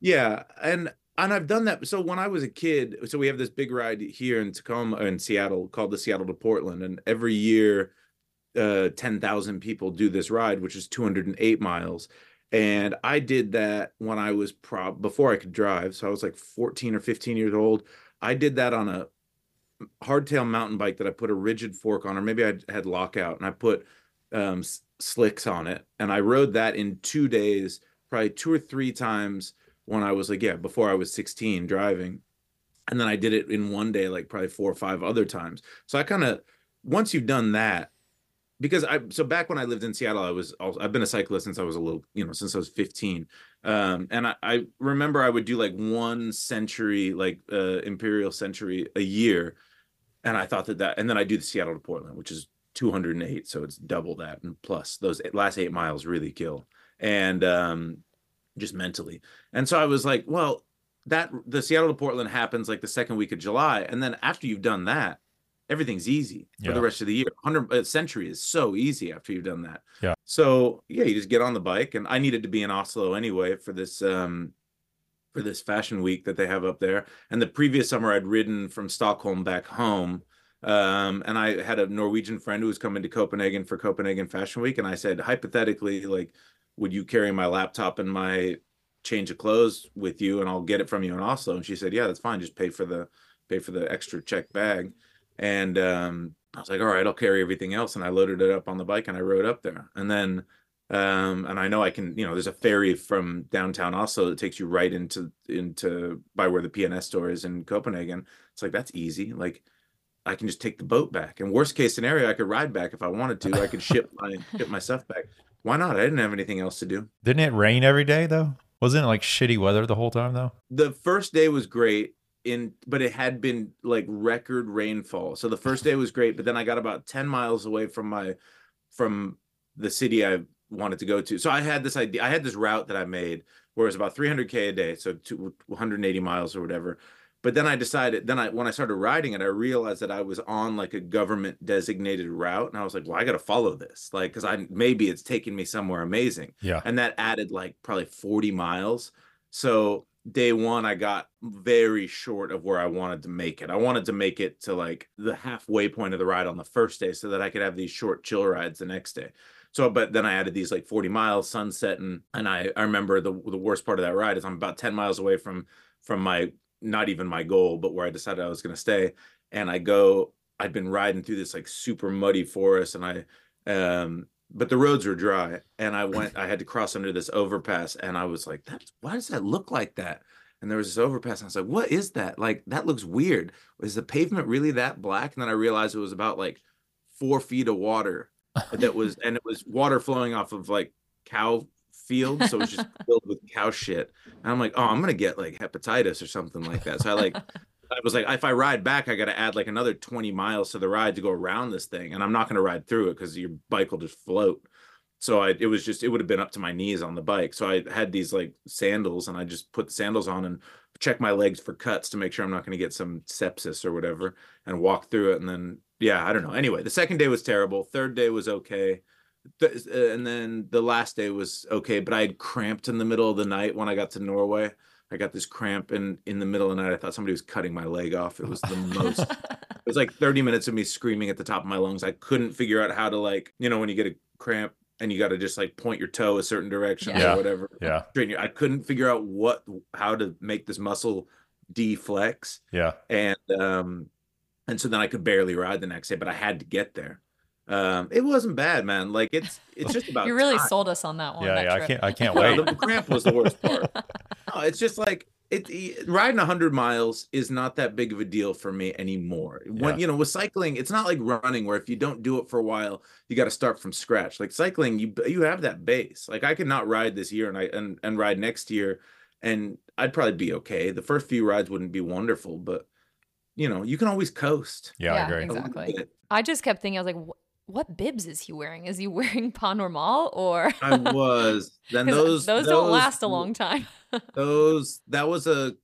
Yeah, and and I've done that. So when I was a kid, so we have this big ride here in Tacoma in Seattle called the Seattle to Portland, and every year, uh, ten thousand people do this ride, which is two hundred and eight miles. And I did that when I was prob before I could drive, so I was like fourteen or fifteen years old. I did that on a hardtail mountain bike that I put a rigid fork on, or maybe I had lockout, and I put um, slicks on it, and I rode that in two days, probably two or three times when I was like, yeah, before I was 16 driving. And then I did it in one day, like probably four or five other times. So I kind of, once you've done that, because I, so back when I lived in Seattle, I was, also, I've been a cyclist since I was a little, you know, since I was 15. Um, and I, I remember I would do like one century, like uh, Imperial century a year. And I thought that that, and then I do the Seattle to Portland, which is 208. So it's double that. And plus those last eight miles really kill. And, um, just mentally. And so I was like, well, that the Seattle to Portland happens like the second week of July, and then after you've done that, everything's easy for Yeah. the rest of the year. Hundred century is so easy after you've done that. Yeah. So yeah, you just get on the bike, and I needed to be in Oslo anyway for this um for this fashion week that they have up there. And the previous summer, I'd ridden from Stockholm back home. Um, and I had a Norwegian friend who was coming to Copenhagen for Copenhagen Fashion Week, and I said hypothetically, like would you carry my laptop and my change of clothes with you and I'll get it from you in Oslo? And she said, Yeah, that's fine. Just pay for the pay for the extra check bag. And um, I was like, All right, I'll carry everything else. And I loaded it up on the bike and I rode up there. And then um, and I know I can, you know, there's a ferry from downtown Oslo that takes you right into into by where the PNS store is in Copenhagen. It's like that's easy. Like I can just take the boat back. And worst case scenario, I could ride back if I wanted to. I could ship my ship my stuff back. Why not? I didn't have anything else to do. Didn't it rain every day though? Wasn't it like shitty weather the whole time though? The first day was great in but it had been like record rainfall. So the first day was great, but then I got about 10 miles away from my from the city I wanted to go to. So I had this idea I had this route that I made where it was about 300k a day, so two, 180 miles or whatever. But then I decided, then I when I started riding it, I realized that I was on like a government designated route, and I was like, well, I got to follow this, like, because I maybe it's taking me somewhere amazing, Yeah. and that added like probably 40 miles. So day one, I got very short of where I wanted to make it. I wanted to make it to like the halfway point of the ride on the first day, so that I could have these short chill rides the next day. So, but then I added these like 40 miles sunset, and and I I remember the the worst part of that ride is I'm about 10 miles away from from my not even my goal, but where I decided I was going to stay. And I go, I'd been riding through this like super muddy forest, and I, um, but the roads were dry, and I went. I had to cross under this overpass, and I was like, "That's why does that look like that?" And there was this overpass, and I was like, "What is that? Like that looks weird. Is the pavement really that black?" And then I realized it was about like four feet of water that was, and it was water flowing off of like cow fields, so it was just filled with cow shit. And I'm like, "Oh, I'm gonna get like hepatitis or something like that." So I like. I was like, if I ride back, I got to add like another 20 miles to the ride to go around this thing. And I'm not going to ride through it because your bike will just float. So I, it was just, it would have been up to my knees on the bike. So I had these like sandals and I just put the sandals on and check my legs for cuts to make sure I'm not going to get some sepsis or whatever and walk through it. And then, yeah, I don't know. Anyway, the second day was terrible. Third day was okay. Th- and then the last day was okay, but I had cramped in the middle of the night when I got to Norway. I got this cramp in in the middle of the night. I thought somebody was cutting my leg off. It was the most. it was like 30 minutes of me screaming at the top of my lungs. I couldn't figure out how to like, you know, when you get a cramp and you got to just like point your toe a certain direction Yeah. or whatever. Yeah. I couldn't figure out what how to make this muscle deflex Yeah. and um and so then I could barely ride the next day, but I had to get there. Um, it wasn't bad, man. Like it's it's just about you really time. sold us on that one. Yeah. that Yeah. I can't. I can't No, wait. the cramp was the worst part. No, it's just like it, it- riding 100 miles is not that big of a deal for me anymore. When Yeah. you know, with cycling, it's not like running where if you don't do it for a while, you got to start from scratch. Like cycling, you you have that base. Like I could not ride this year and I and, and ride next year and I'd probably be okay. The first few rides wouldn't be wonderful, but you know, you can always coast. Yeah. I agree. Exactly. I just kept thinking, I was like, what bibs is he wearing? Is he wearing Pas Normal or? I was. Then those those don't last a long time. those that was a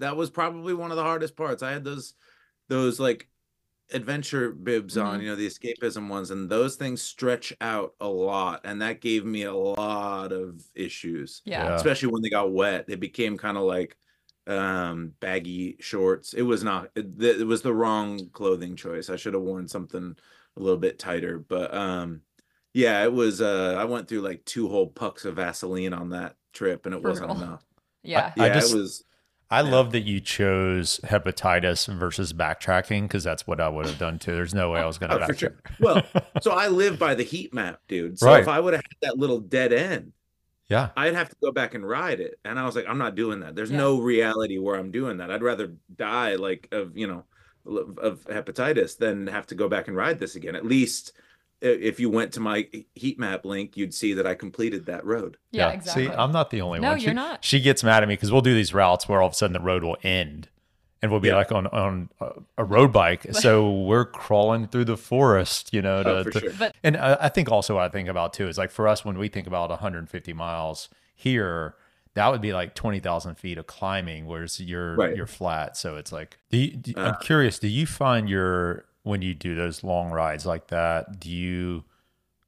that was probably one of the hardest parts i had those those like adventure bibs on Mhm. you know the escapism ones and those things stretch out a lot and that gave me a lot of issues Yeah. Yeah. especially when they got wet they became kind of like um baggy shorts it was not it, it was the wrong clothing choice i should have worn something a little bit tighter but um yeah it was uh i went through like two whole pucks of vaseline on that trip and it wasn't Brutal. enough Yeah. I yeah just- it was I Yeah. love that you chose hepatitis versus backtracking because that's what I would have done too. There's no way I was going to Oh, backtrack. sure. Well, so I live by the heat map, dude. So Right. if I would have had that little dead end, Yeah. I'd have to go back and ride it. And I was like, I'm not doing that. There's Yeah. no reality where I'm doing that. I'd rather die like of, you know, of of hepatitis than have to go back and ride this again. At least if you went to my heat map link, you'd see that I completed that road. Yeah. Exactly. See, I'm not the only No, one. you're she, not. She gets mad at me because we'll do these routes where all of a sudden the road will end, and we'll be Yeah. like on on a, a road bike. so we're crawling through the forest, you know. To, Oh, for to- sure. but And I, I think also what I think about too is like for us when we think about 150 miles here, that would be like 20,000 feet of climbing, whereas you're Right. you're flat. So it's like, do you, do, I'm Uh. curious, do you find your when you do those long rides like that, do you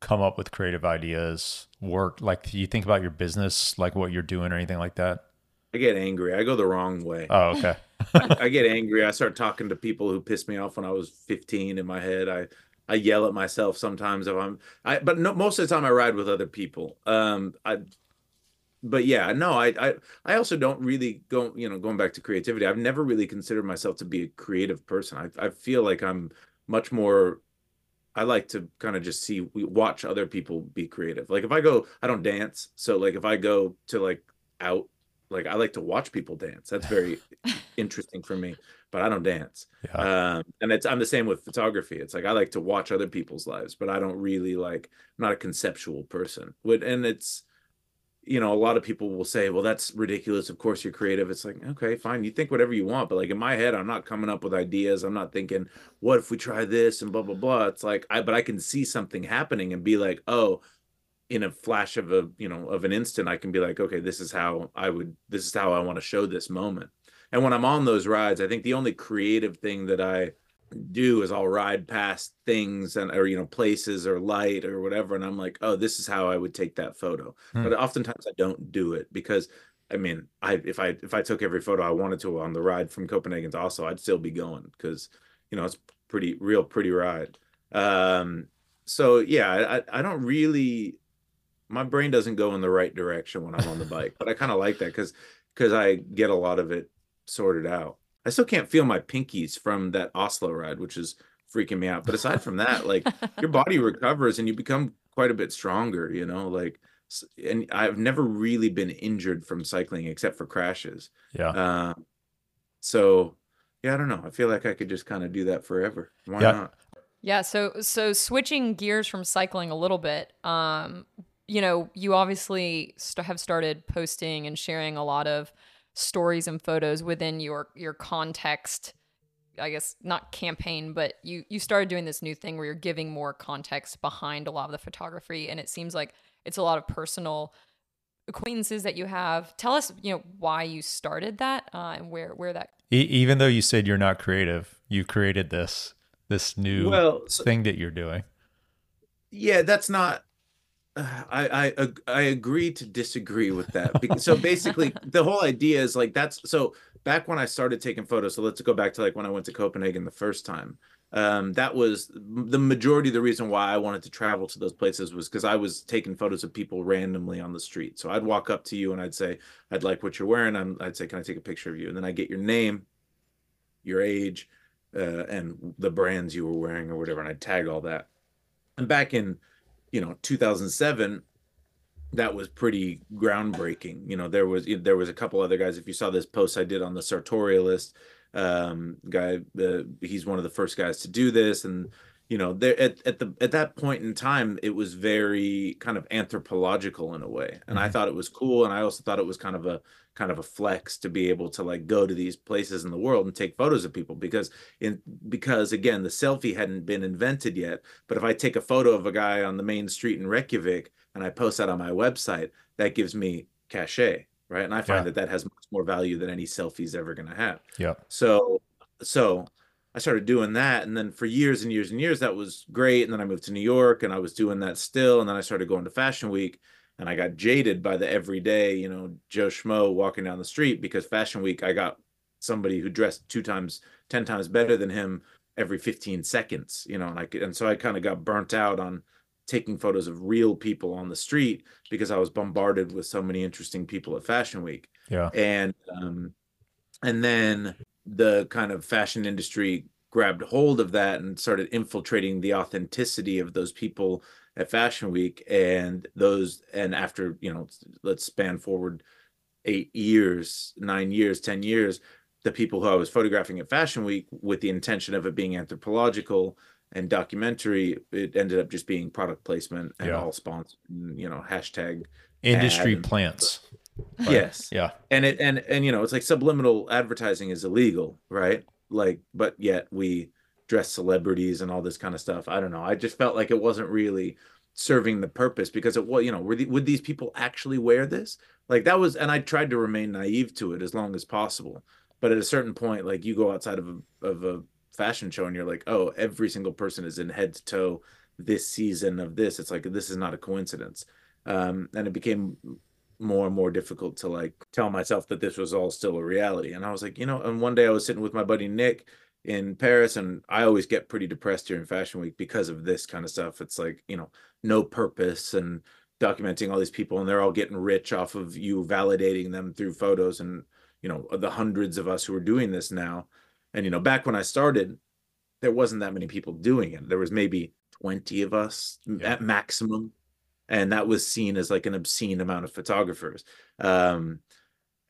come up with creative ideas? Work like do you think about your business, like what you're doing or anything like that? I get angry. I go the wrong way. Oh, okay. I get angry. I start talking to people who pissed me off when I was 15 in my head. I I yell at myself sometimes if I'm I but no, most of the time I ride with other people. Um I but yeah, no, I I I also don't really go, you know, going back to creativity. I've never really considered myself to be a creative person. I I feel like I'm much more I like to kind of just see watch other people be creative. Like if I go, I don't dance. So like if I go to like out, like I like to watch people dance. That's very interesting for me, but I don't dance. Yeah. Um, and it's I'm the same with photography. It's like I like to watch other people's lives, but I don't really like I'm not a conceptual person. Would and it's you know, a lot of people will say, well, that's ridiculous. Of course you're creative. It's like, okay, fine. You think whatever you want. But like in my head, I'm not coming up with ideas. I'm not thinking, what if we try this and blah, blah, blah. It's like, I, but I can see something happening and be like, oh, in a flash of a, you know, of an instant, I can be like, okay, this is how I would, this is how I want to show this moment. And when I'm on those rides, I think the only creative thing that I do is I'll ride past things and or you know places or light or whatever and I'm like oh this is how I would take that photo Hmm. but oftentimes I don't do it because I mean I if I if I took every photo I wanted to on the ride from Copenhagen to Oslo I'd still be going because you know it's pretty real pretty ride um so yeah I I don't really my brain doesn't go in the right direction when I'm on the bike but I kind of like that because because I get a lot of it sorted out I still can't feel my pinkies from that Oslo ride, which is freaking me out. But aside from that, like your body recovers and you become quite a bit stronger, you know, like and I've never really been injured from cycling except for crashes. Yeah. Uh, so yeah, I don't know. I feel like I could just kind of do that forever. Why Yeah. not? Yeah, so so switching gears from cycling a little bit, um, you know, you obviously st- have started posting and sharing a lot of stories and photos within your your context. I guess not campaign, but you you started doing this new thing where you're giving more context behind a lot of the photography, and it seems like it's a lot of personal acquaintances that you have. Tell us, you know, why you started that uh, and where where that. E- even though you said you're not creative, you created this this new Well, so- thing that you're doing. Yeah, that's not. I I I agree to disagree with that. So basically, the whole idea is like that's so back when I started taking photos. So let's go back to like when I went to Copenhagen the first time. Um, that was the majority of the reason why I wanted to travel to those places was because I was taking photos of people randomly on the street. So I'd walk up to you and I'd say, "I'd like what you're wearing." I'm, I'd say, "Can I take a picture of you?" And then I get your name, your age, uh, and the brands you were wearing or whatever, and I'd tag all that. And back in you know 2007 that was pretty groundbreaking. You know there was there was a couple other guys. If you saw this post i did on the sartorialist um guy uh, he's one of the first guys to do this. And you know there at, at the at that point in time it was very kind of anthropological in a way. And i Mhm. thought it was cool. And i also thought it was kind of a kind of a flex to be able to like go to these places in the world and take photos of people because in because again the selfie hadn't been invented yet but if I take a photo of a guy on the main street in Reykjavik and I post that on my website, that gives me cachet, right? And I find Yeah. that that has much more value than any selfie's ever going to have. Yeah. So, so I started doing that, and then for years and years and years, that was great. And then I moved to New York, and I was doing that still. And then I started going to Fashion Week, and I got jaded by the everyday, you know, Joe Schmo walking down the street because Fashion Week, I got somebody who dressed two times, ten times better than him every 15 seconds, you know, and I could, and so I kind of got burnt out on taking photos of real people on the street because I was bombarded with so many interesting people at Fashion Week Yeah. and um, and then the kind of fashion industry grabbed hold of that and started infiltrating the authenticity of those people at fashion week and those and after you know let's span forward eight years nine years ten years the people who i was photographing at fashion week with the intention of it being anthropological and documentary it ended up just being product placement and Yeah. all sponsored you know hashtag Industry and- plants. Right. yes Yeah. and it and and you know it's like subliminal advertising is illegal right like but yet we dress celebrities and all this kind of stuff. I don't know. I just felt like it wasn't really serving the purpose because it was you know were the, would these people actually wear this? Like that was and i tried to remain naive to it as long as possible. But at a certain point like you go outside of a, of a fashion show and you're like oh every single person is in head to toe this season of this. It's like this is not a coincidence. Um and it became more and more difficult to like tell myself that this was all still a reality. And I was like, you know, and one day I was sitting with my buddy Nick in Paris, and I always get pretty depressed during Fashion Week because of this kind of stuff. It's like, you know, no purpose and documenting all these people, and they're all getting rich off of you validating them through photos. And, you know, the hundreds of us who are doing this now. And, you know, back when I started, there wasn't that many people doing it. There was maybe 20 of us Yeah. at maximum and that was seen as like an obscene amount of photographers um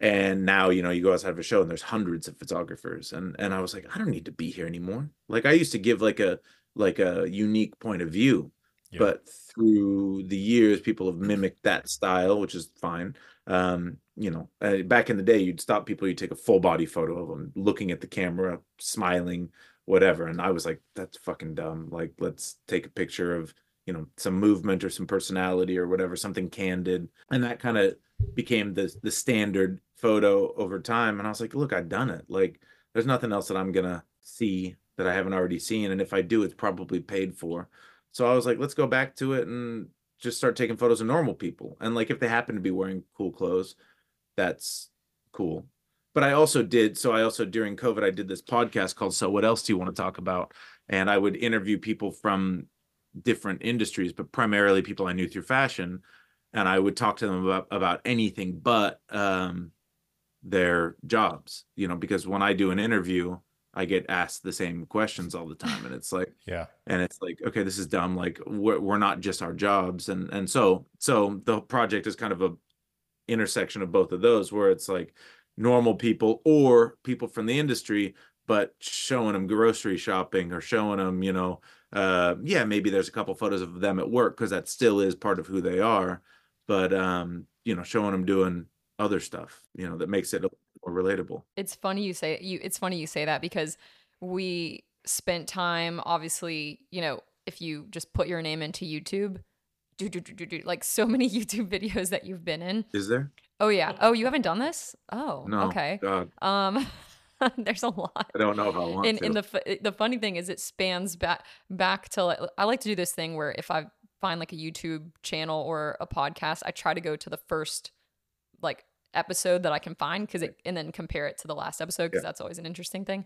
and now you know you go outside of a show and there's hundreds of photographers and and i was like i don't need to be here anymore. Like i used to give like a like a unique point of view Yeah. but through the years people have mimicked that style which is fine. Um you know uh, back in the day you'd stop people you'd take a full body photo of them looking at the camera smiling whatever and i was like that's fucking dumb. Like let's take a picture of you know some movement or some personality or whatever something candid. And that kind of became the the standard photo over time and i was like look i've done it. Like there's nothing else that i'm gonna see that i haven't already seen and if i do it's probably paid for. So i was like let's go back to it and just start taking photos of normal people. And like if they happen to be wearing cool clothes that's cool. But i also did so i also during covid i did this podcast called so what else do you want to talk about? And i would interview people from different industries, but primarily people I knew through fashion. And I would talk to them about, about anything but um, their jobs, you know, because when I do an interview, I get asked the same questions all the time, and it's like, Yeah. and it's like, okay, this is dumb. Like we're we're not just our jobs, and and so so the project is kind of a intersection of both of those, where it's like normal people or people from the industry, but showing them grocery shopping or showing them, you know, uh, yeah, maybe there's a couple photos of them at work because that still is part of who they are, but um, you know, showing them doing other stuff, you know, that makes it more relatable. It's funny you say you it's funny you say that because we spent time obviously, you know, if you just put your name into YouTube, do do do do do like so many YouTube videos that you've been in. Is there? Oh yeah. Oh, you haven't done this? Oh, No. okay. God, Um there's a lot. I don't know if I want and, to. and the the funny thing is it spans back back to like, I like to do this thing where if I find like a YouTube channel or a podcast, I try to go to the first like episode that I can find because it and then compare it to the last episode because Yeah. that's always an interesting thing.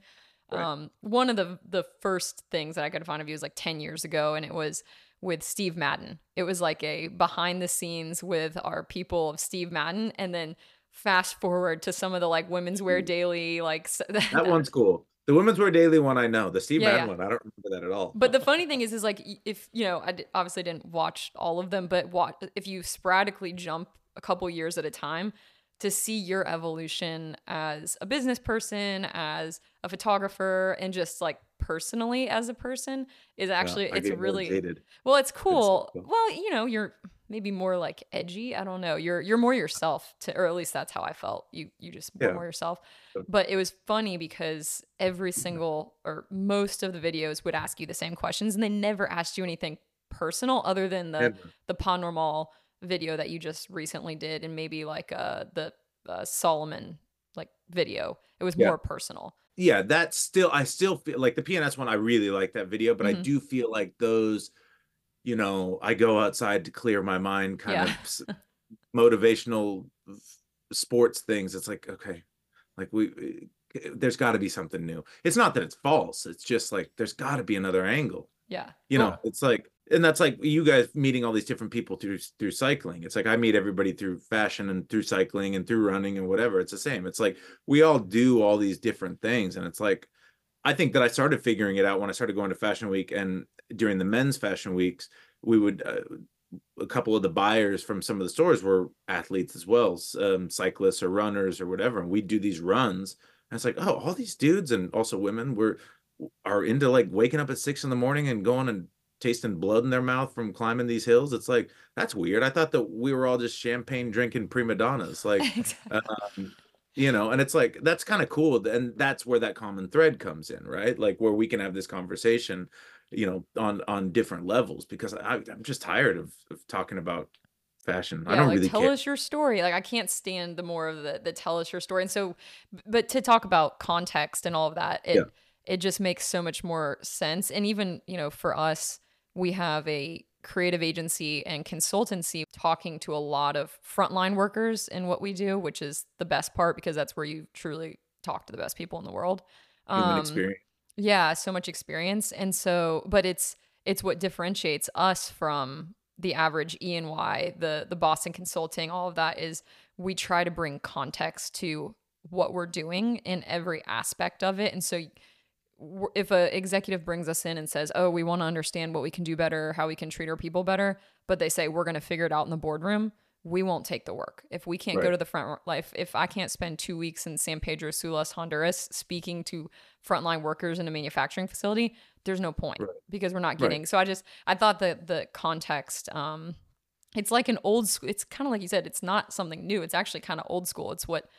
Right. Um, one of the the first things that I could find of you was like ten years ago, and it was with Steve Madden. It was like a behind the scenes with our people of Steve Madden, and then fast forward to some of the like women's wear daily like that one's cool. The Women's Wear Daily one I know. The Steve Yeah, Madden yeah. one, I don't remember that at all. But the funny thing is, is like if you know, I d- obviously didn't watch all of them, but watch if you sporadically jump a couple years at a time to see your evolution as a business person, as a photographer, and just like personally as a person is actually I it's really well. It's cool. cool. Well, you know, you're maybe more like edgy. I don't know. You're you're more yourself to, or at least that's how I felt. You you just Yeah. more yourself. But it was funny because every single or most of the videos would ask you the same questions, and they never asked you anything personal other than the Never. the Pas Normal video that you just recently did, and maybe like uh the uh, Salomon like video. It was Yeah. more personal. yeah that's still i still feel like the pns one i really like that video but i Mhm. do feel like those you know i go outside to clear my mind kind Yeah. of motivational sports things it's like okay like we eh, there's got to be something new it's not that it's false it's just like there's got to be another angle Yeah. you know it's like and that's like you guys meeting all these different people through through cycling. It's like i meet everybody through fashion and through cycling and through running and whatever. It's the same. It's like we all do all these different things. And it's like i think that i started figuring it out when i started going to fashion week and during the men's fashion weeks we would uh, a couple of the buyers from some of the stores were athletes as well um, cyclists or runners or whatever. And we'd do these runs. And it's like oh all these dudes and also women were are into like waking up at six in the morning and going and tasting blood in their mouth from climbing these hills. It's like that's weird. I thought that we were all just champagne drinking prima donnas, like exactly. um, you know. And it's like that's kind of cool, and that's where that common thread comes in, right? Like where we can have this conversation, you know, on on different levels. Because I, I'm just tired of, of talking about fashion. I Yeah, don't like really tell care. us your story. Like I can't stand the more of the the tell us your story. And so, but to talk about context and all of that, it Yeah. it just makes so much more sense. And even you know, for us, we have a creative agency and consultancy talking to a lot of frontline workers in what we do, which is the best part because that's where you truly talk to the best people in the world. Human Um, experience. yeah so much experience and so but it's it's what differentiates us from the average e and y the the boston consulting all of that is we try to bring context to what we're doing in every aspect of it and so if a executive brings us in and says oh we want to understand what we can do better how we can treat our people better but they say we're going to figure it out in the boardroom we won't take the work if we can't go to the front life if i can't spend two weeks in san pedro sulas honduras speaking to frontline workers in a manufacturing facility there's no point Right. because we're not Right. getting so i just i thought that the context um it's like an old school it's kind of like you said it's not something new it's actually kind of old school it's what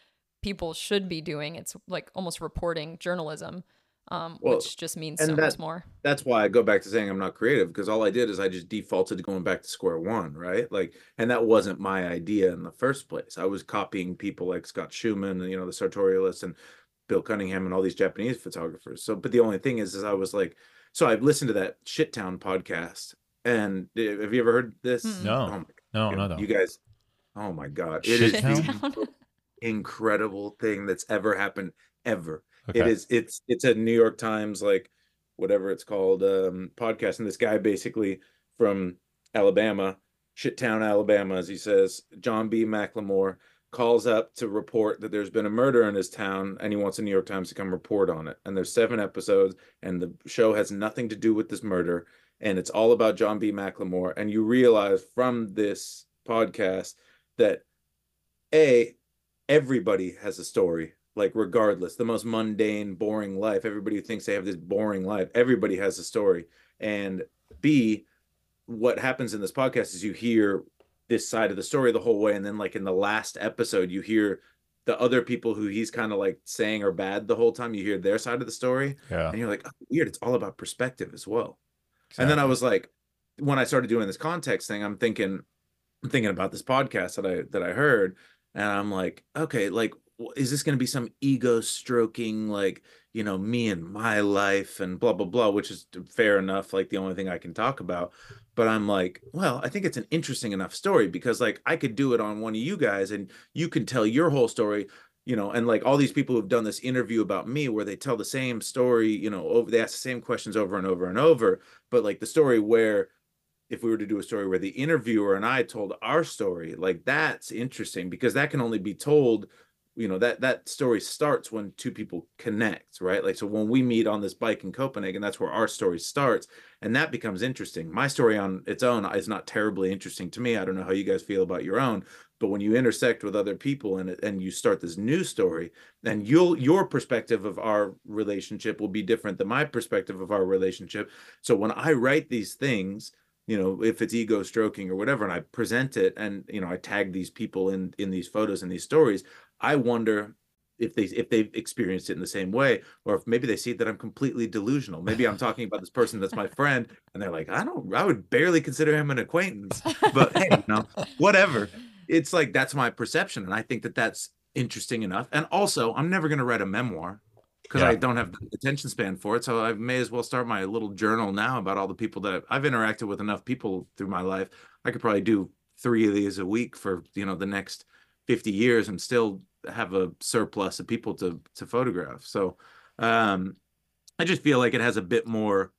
people should be doing it's like almost reporting journalism um Well, which just means and so that- much more that's why I go back to saying I'm not creative because all I did is I just defaulted to going back to square one, right? Like, and that wasn't my idea in the first place. I was copying people like Scott Schuman and you know the sartorialists and Bill Cunningham and all these Japanese photographers. So, but the only thing is, is I was like, so I've listened to that Shittown podcast, and uh, have you ever heard this? No. Oh No, no, no. You guys, oh my god, it is Shittown? the incredible thing that's ever happened ever. Okay. It is it's it's a New York Times like whatever it's called um podcast and this guy basically from Alabama, Shittown, Alabama, as he says, John B. McLemore calls up to report that there's been a murder in his town and he wants the New York Times to come report on it. And there's seven episodes and the show has nothing to do with this murder and it's all about John B. McLemore. And you realize from this podcast that A, everybody has a story, like regardless, the most mundane, boring life. Everybody thinks they have this boring life. Everybody has a story. And B, what happens in this podcast is you hear this side of the story the whole way and then like in the last episode you hear the other people who he's kind of like saying are bad the whole time you hear their side of the story Yeah. and you're like oh, weird it's all about perspective as well and then i was like when i started doing this context thing i'm thinking i'm thinking about this podcast that i that i heard and i'm like okay like is this going to be some ego stroking like you know me and my life and blah blah blah which is fair enough like the only thing i can talk about. But i'm like well i think it's an interesting enough story because like i could do it on one of you guys and you can tell your whole story you know and like all these people who've done this interview about me where they tell the same story you know over they ask the same questions over and over and over. But like the story where if we were to do a story where the interviewer and I told our story, like that's interesting because that can only be told, you know, that that story starts when two people connect, right? Like so when we meet on this bike in Copenhagen, that's where our story starts and that becomes interesting. My story on its own is not terribly interesting to me. I don't know how you guys feel about your own, but when you intersect with other people and and you start this new story, then you'll your perspective of our relationship will be different than my perspective of our relationship. So when I write these things, you know if it's ego stroking or whatever and i present it and you know i tag these people in in these photos and these stories i wonder if they if they've experienced it in the same way or if maybe they see that i'm completely delusional maybe i'm talking about this person that's my friend and they're like i don't i would barely consider him an acquaintance but hey you know whatever it's like that's my perception and i think that that's interesting enough and also i'm never going to write a memoir because Yeah. I don't have the attention span for it. So I may as well start my little journal now about all the people that I've interacted with enough people through my life. I could probably do three of these a week for you know the next 50 years and still have a surplus of people to to photograph. So um I just feel like it has a bit more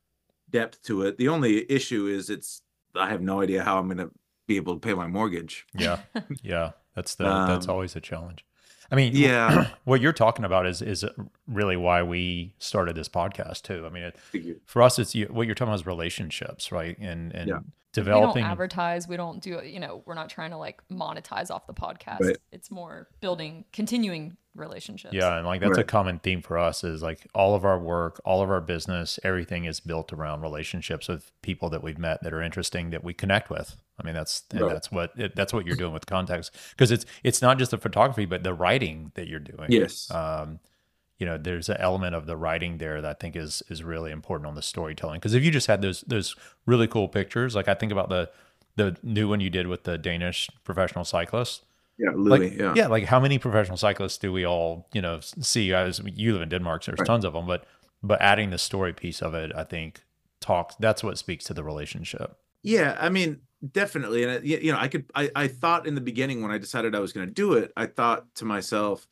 depth to it. The only issue is it's I have no idea how I'm gonna be able to pay my mortgage. Yeah. Yeah. That's the that's Um, always a challenge. I mean, Yeah. what you're talking about is is really why we started this podcast too. I mean, it, for us, it's what you're talking about is relationships, right? And and Yeah. we don't advertise we don't do you know we're not trying to like monetize off the podcast Right. it's more building continuing relationships Yeah, and like that's a common theme for us is like all of our work, all of our business, everything is built around relationships with people that we've met that are interesting that we connect with. I mean, that's Right. that's what it, that's what you're doing with context because it's it's not just the photography, but the writing that you're doing. Yes. Um, you know, there's an element of the writing there that I think is is really important on the storytelling. Because if you just had those those really cool pictures, like I think about the the new one you did with the Danish professional cyclist yeah, Louis. like, yeah. yeah. like how many professional cyclists do we all, you know, see as you live in Denmark, so there's Right. tons of them, but but adding the story piece of it, I think talks that's what speaks to the relationship. Yeah, I mean, definitely. And it, y- you know, I could. I I thought in the beginning when I decided I was going to do it, I thought to myself,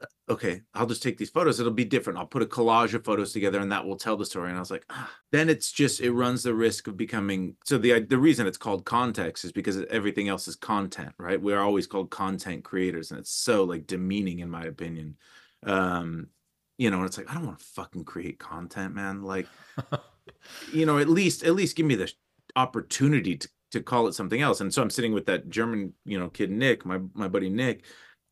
"Uh, okay, I'll just take these photos. It'll be different. I'll put a collage of photos together, and that will tell the story. And I was like, ah. then it's just it runs the risk of becoming. So the the reason it's called context is because everything else is content, right? We're always called content creators, and it's so like demeaning in my opinion. Um, you know, and it's like I don't want to fucking create content, man. Like you know, at least at least give me the opportunity to to call it something else. And so I'm sitting with that German, you know, kid Nick, my my buddy Nick,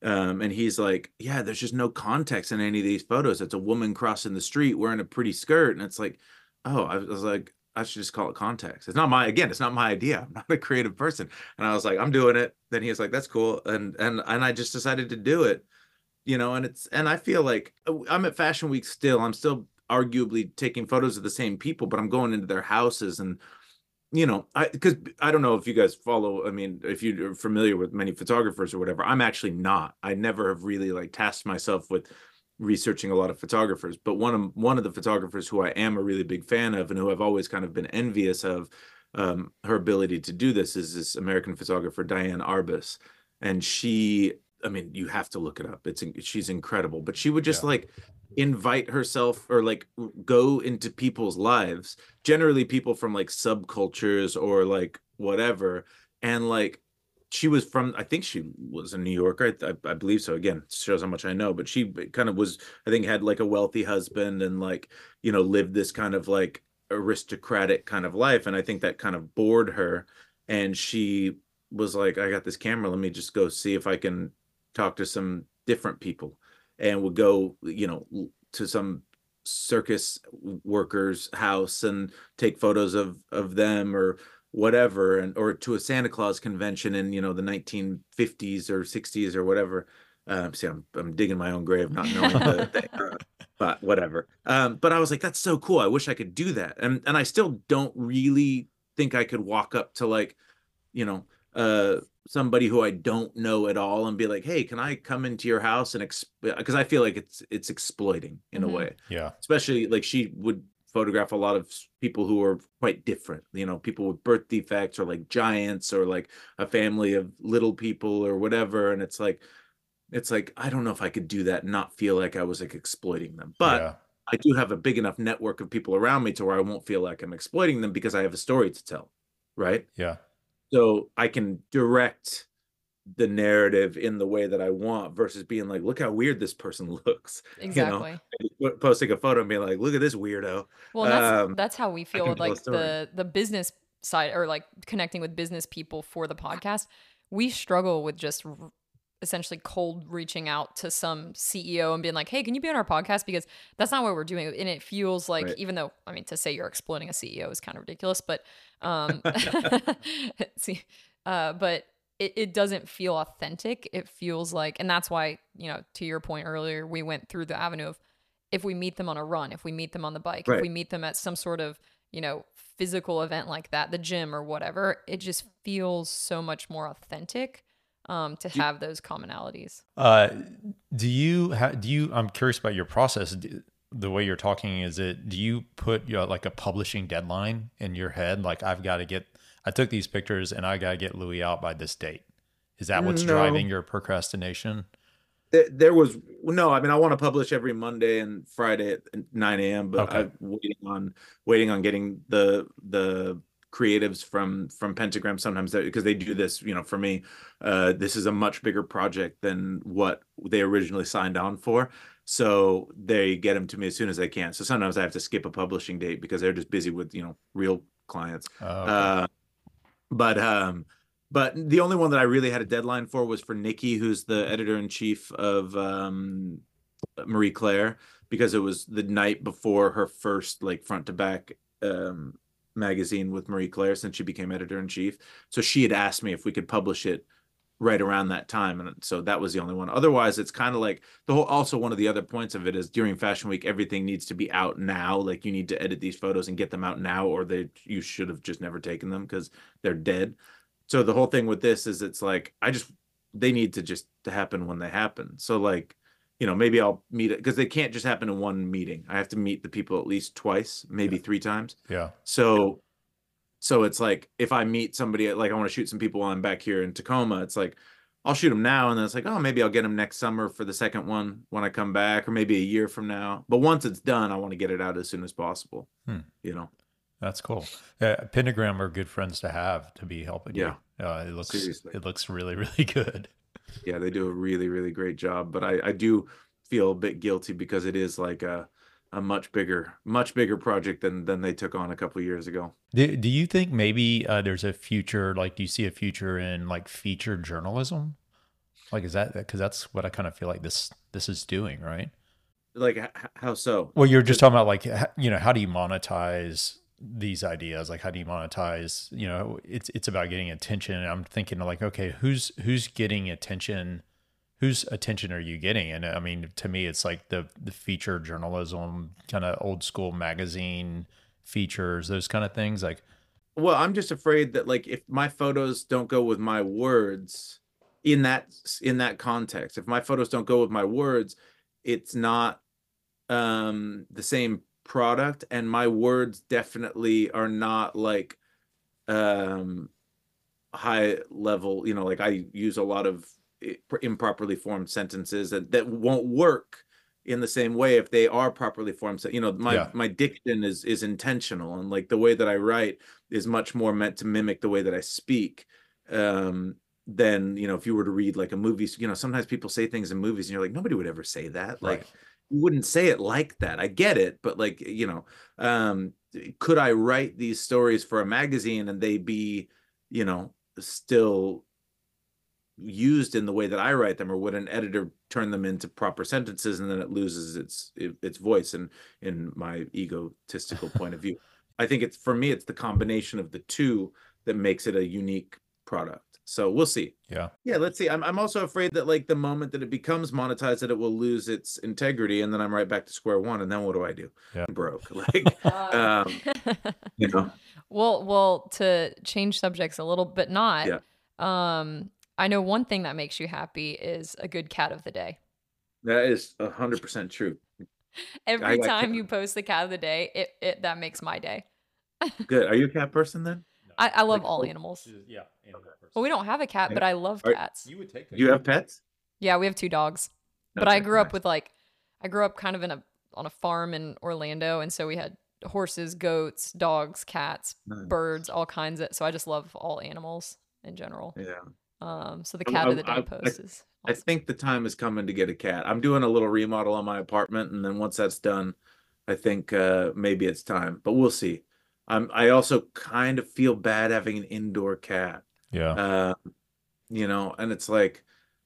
um, and he's like, "Yeah, there's just no context in any of these photos. It's a woman crossing the street wearing a pretty skirt, and it's like, oh, I was like." I should just call it context. It's not my again, it's not my idea. I'm not a creative person. And I was like, I'm doing it. Then he was like, that's cool. And and and I just decided to do it. You know, and it's and I feel like uh, I'm at Fashion Week still. I'm still arguably taking photos of the same people, but I'm going into their houses and you know, I because I don't know if you guys follow. I mean, if you're familiar with many photographers or whatever, I'm actually not. I never have really like tasked myself with researching a lot of photographers. But one of one of the photographers who I am a really big fan of and who I've always kind of been envious of um, her ability to do this is this American photographer Diane Arbus, and she. I mean, you have to look it up. It's she's incredible, but she would just Yeah. like invite herself or like go into people's lives generally people from like subcultures or like whatever and like she was from I think she was a New Yorker. I, I, I believe so. Again, shows how much I know. But she kind of was. I think had like a wealthy husband and like you know lived this kind of like aristocratic kind of life. And I think that kind of bored her. And she was like, I got this camera. Let me just go see if I can talk to some different people. And would go, you know, to some circus workers house and take photos of of them or whatever and or to a Santa Claus convention in you know the 1950s or 60s or whatever. Um, see, I'm I'm digging my own grave, not knowing the, the era, but whatever. Um, but I was like, that's so cool. I wish I could do that, and and I still don't really think I could walk up to like, you know, uh, somebody who I don't know at all and be like, hey, can I come into your house and because I feel like it's it's exploiting in Mhm. a way Yeah. especially like she would photograph a lot of people who are quite different you know people with birth defects or like giants or like a family of little people or whatever and it's like it's like i don't know if i could do that and not feel like i was like exploiting them but yeah. i do have a big enough network of people around me to where i won't feel like i'm exploiting them because i have a story to tell right Yeah. So i can direct the narrative in the way that i want versus being like look how weird this person looks Exactly. Po- posting a photo and being like look at this weirdo Well, that's Um, that's how we feel with like the the business side or like connecting with business people for the podcast. We struggle with just essentially cold reaching out to some CEO and being like, "Hey, can you be on our podcast?" Because that's not what we're doing, and it feels like Right. even though I mean to say you're exploiting a CEO is kind of ridiculous, but um, see, uh, but it, it doesn't feel authentic. It feels like, and that's why you know to your point earlier, we went through the avenue of if we meet them on a run, if we meet them on the bike, if we meet them at some sort of, you know, physical event like that, the gym or whatever, it just feels so much more authentic um, to have those commonalities. Uh, do you ha- do you? I'm curious about your process. Do- The way you're talking is it? Do you put your like a publishing deadline in your head? Like I've got to get. I took these pictures and I got to get Louis out by this date. Is that what's No. driving your procrastination? there, there was no i mean i want to publish every monday and friday at 9 a.m but Okay. i'm waiting on waiting on getting the the creatives from from pentagram sometimes because they do this you know for me uh this is a much bigger project than what they originally signed on for. So they get them to me as soon as they can. So sometimes i have to skip a publishing date because they're just busy with you know real clients. Oh, okay. uh, but um, but the only one that I really had a deadline for was for Nikki, who's the editor in chief of um, Marie Claire, because it was the night before her first like front to back um, magazine with Marie Claire since she became editor in chief. So she had asked me if we could publish it right around that time and so that was the only one. Otherwise it's kind of like the whole also one of the other points of it is during fashion week everything needs to be out now. Like you need to edit these photos and get them out now or they you should have just never taken them because they're dead. So the whole thing with this is it's like i just they need to just to happen when they happen. So like you know maybe i'll meet it because they can't just happen in one meeting i have to meet the people at least twice maybe three times yeah. so so it's like if I meet somebody like I want to shoot some people while I'm back here in Tacoma, it's like I'll shoot them now and then it's like, oh, maybe I'll get them next summer for the second one when I come back, or maybe a year from now. But once it's done, I want to get it out as soon as possible. Hmm. You know, That's cool. Uh, Pentagram are good friends to have to be helping Yeah. you. Uh, it looks Seriously. it looks really really good. Yeah, they do a really, really great job. But I, I do feel a bit guilty because it is like a a much bigger, much bigger project than than they took on a couple years ago. Do, do you think maybe uh, there's a future? Like, do you see a future in like feature journalism? Like, is that because that's what I kind of feel like this this is doing, right? Like how so? Well, you're just talking about like you know how do you monetize these ideas? Like, how do you monetize? You know, it's it's about getting attention. And I'm thinking like, okay, who's who's getting attention? Whose attention are you getting? And I mean, to me, it's like the the feature journalism, kind of old school magazine features, those kind of things. Like, Well, I'm just afraid that like if my photos don't go with my words in that in that context, if my photos don't go with my words, it's not um the same product and my words definitely are not like um high level, you know, like I use a lot of improperly formed sentences that that won't work in the same way if they are properly formed so you know my Yeah. my diction is is intentional and like the way that i write is much more meant to mimic the way that i speak um than you know if you were to read like a movie. You know, sometimes people say things in movies, and you're like, nobody would ever say that. Like Right. You wouldn't say it like that. I get it, but like you know, um, could I write these stories for a magazine and they be, you know, still used in the way that I write them, or would an editor turn them into proper sentences and then it loses its its voice? And in my egotistical point of view, I think it's for me, it's the combination of the two that makes it a unique product. So we'll see. Yeah. Yeah, let's see. I'm I'm also afraid that like the moment that it becomes monetized, that it will lose its integrity, and then I'm right back to square one. And then what do I do? Yeah. I'm broke. Like um, you know, well, well, to change subjects a little, but not. Yeah. Um, I know one thing that makes you happy is a good cat of the day. that is hundred percent true. Every like time cat. you post the cat of the day, it, it that makes my day. Good. Are you a cat person then? I, I love Like, all animals. Yeah. Well, we don't have a cat, but I love Are- cats. You would take. Do you have pets? Yeah, we have two dogs. But I Okay, grew up with like I grew up kind of in a on a farm in Orlando and so we had horses, goats, dogs, cats, Nice. birds, all kinds of so I just love all animals in general. Yeah. Um so the cat of I'm- the day I- post is I think the time is coming to get a cat. I'm doing a little remodel on my apartment, and then once that's done, I think uh, maybe it's time. But we'll see. I'm. I also kind of feel bad having an indoor cat. Yeah. Uh, you know, and it's like,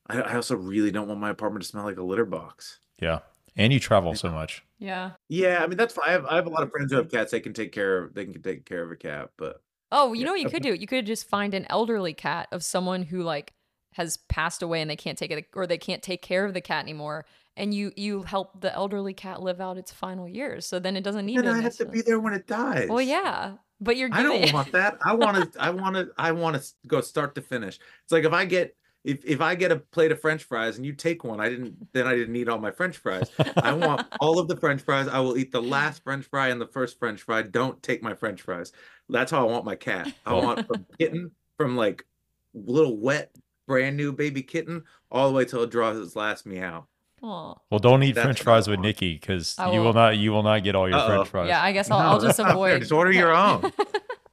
I, I also really don't want my apartment to smell like a litter box. Yeah. And you travel so much. Yeah. Yeah, I mean that's fine. I have, I have a lot of friends who have cats. They can take care of. They can take care of a cat, but Oh, you Yeah. know what you could do? You could just find an elderly cat of someone who like has passed away and they can't take it or they can't take care of the cat anymore and you you help the elderly cat live out its final years. So then it doesn't need then to I have to be there when it dies. Well, yeah. But you're getting. I don't want that. I want to. I want to. I want to go start to finish. It's like if I get if if I get a plate of French fries and you take one, I didn't. Then I didn't eat all my French fries. I want all of the French fries. I will eat the last French fry and the first French fry. Don't take my French fries. That's how I want my cat. I want from kitten from like little wet brand new baby kitten all the way till it draws its last meow. Aw. Well, don't eat That's French fries with. Nikki because you will won't. You will not get all your Uh-oh. French fries. Yeah, I guess I'll, No, I'll just that's not avoid. Just order your own.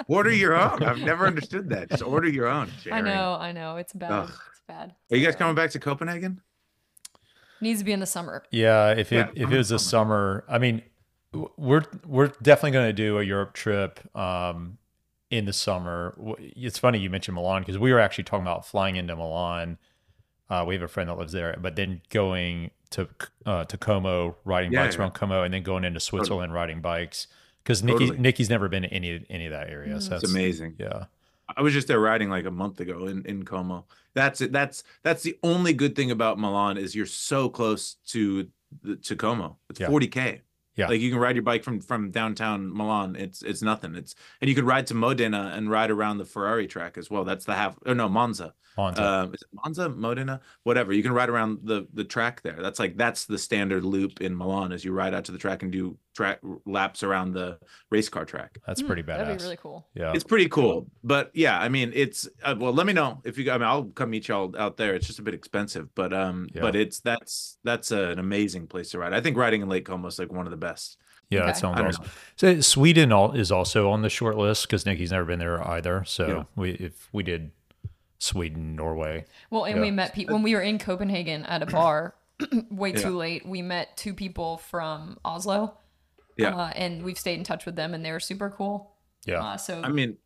Order your own. I've never understood that. Just order your own. I know, I know. It's bad. Ugh. It's bad. Are you guys coming back to Copenhagen? Needs to be in the summer. Yeah, if it Yeah, if it was a summer, I mean, we're we're definitely going to do a Europe trip um, in the summer. It's funny you mentioned Milan because we were actually talking about flying into Milan. Uh, we have a friend that lives there, but then going to uh, to Como, riding Yeah, bikes yeah. around Como, and then going into Switzerland riding bikes because Nikki Totally. Nikki's never been to any any of that area. So It's amazing. Yeah, I was just there riding like a month ago in, in Como. That's it. That's that's the only good thing about Milan is you're so close to the, to Como. It's Yeah. 40k. Yeah. Like you can ride your bike from from downtown Milan. It's it's nothing. It's and you could ride to Modena and ride around the Ferrari track as well. That's the half. Oh no, Monza. Monza. Um, is it Monza, Modena, whatever. You can ride around the the track there. That's like that's the standard loop in Milan. Is you ride out to the track and do track laps around the race car track. that's Hmm, pretty badass. That'd be really cool. Yeah, It's pretty cool, but yeah, I mean, it's uh, well. Let me know if you. I mean, I'll come meet y'all out there. It's just a bit expensive, but um, Yeah. but it's that's that's an amazing place to ride. I think riding in Lake Como is like one of the best. Yeah, Okay. that sounds I don't awesome. So Sweden al- is also on the short list because Nikki's never been there either. So Yeah. we if we did Sweden, Norway, Well, and Yeah. we met people when we were in Copenhagen at a bar. way Yeah. too late. We met two people from Oslo. Yeah. uh, and we've stayed in touch with them, and they were super cool. yeah, Uh, so I mean, r- r-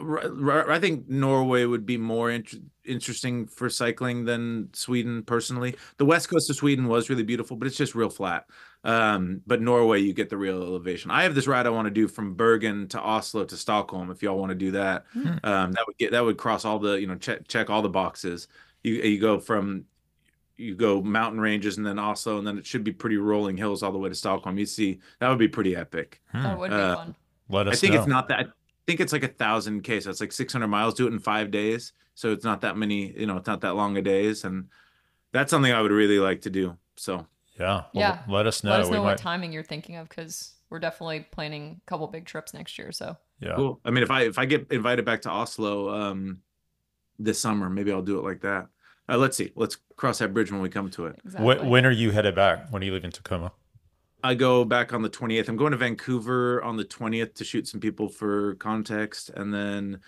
I think Norway would be more int- interesting for cycling than Sweden. Personally, the west coast of Sweden was really beautiful, but it's just real flat. Um, but Norway, you get the real elevation. I have this ride I want to do from Bergen to Oslo to Stockholm. If y'all want to do that, um, that would get that would cross all the you know check check all the boxes. You you go from you go mountain ranges and then Oslo, and then it should be pretty rolling hills all the way to Stockholm. You see that would be pretty epic. that would be uh, fun. let us I think know. it's not that. I think it's like a thousand k. So it's like six hundred miles. Do it in five days. So it's not that many. You know, it's not that long a days, and that's something I would really like to do. So Yeah, well, Yeah. Let us know. Let us we know might. what timing you're thinking of because we're definitely planning a couple big trips next year. So Yeah, cool. I mean, if I if I get invited back to Oslo um this summer, maybe I'll do it like that. Uh, let's see. Let's cross that bridge when we come to it. exactly. Wh- when are you headed back? When are you leaving Tacoma? I go back on the 28th. I'm going to Vancouver on the 20th to shoot some people for context. And then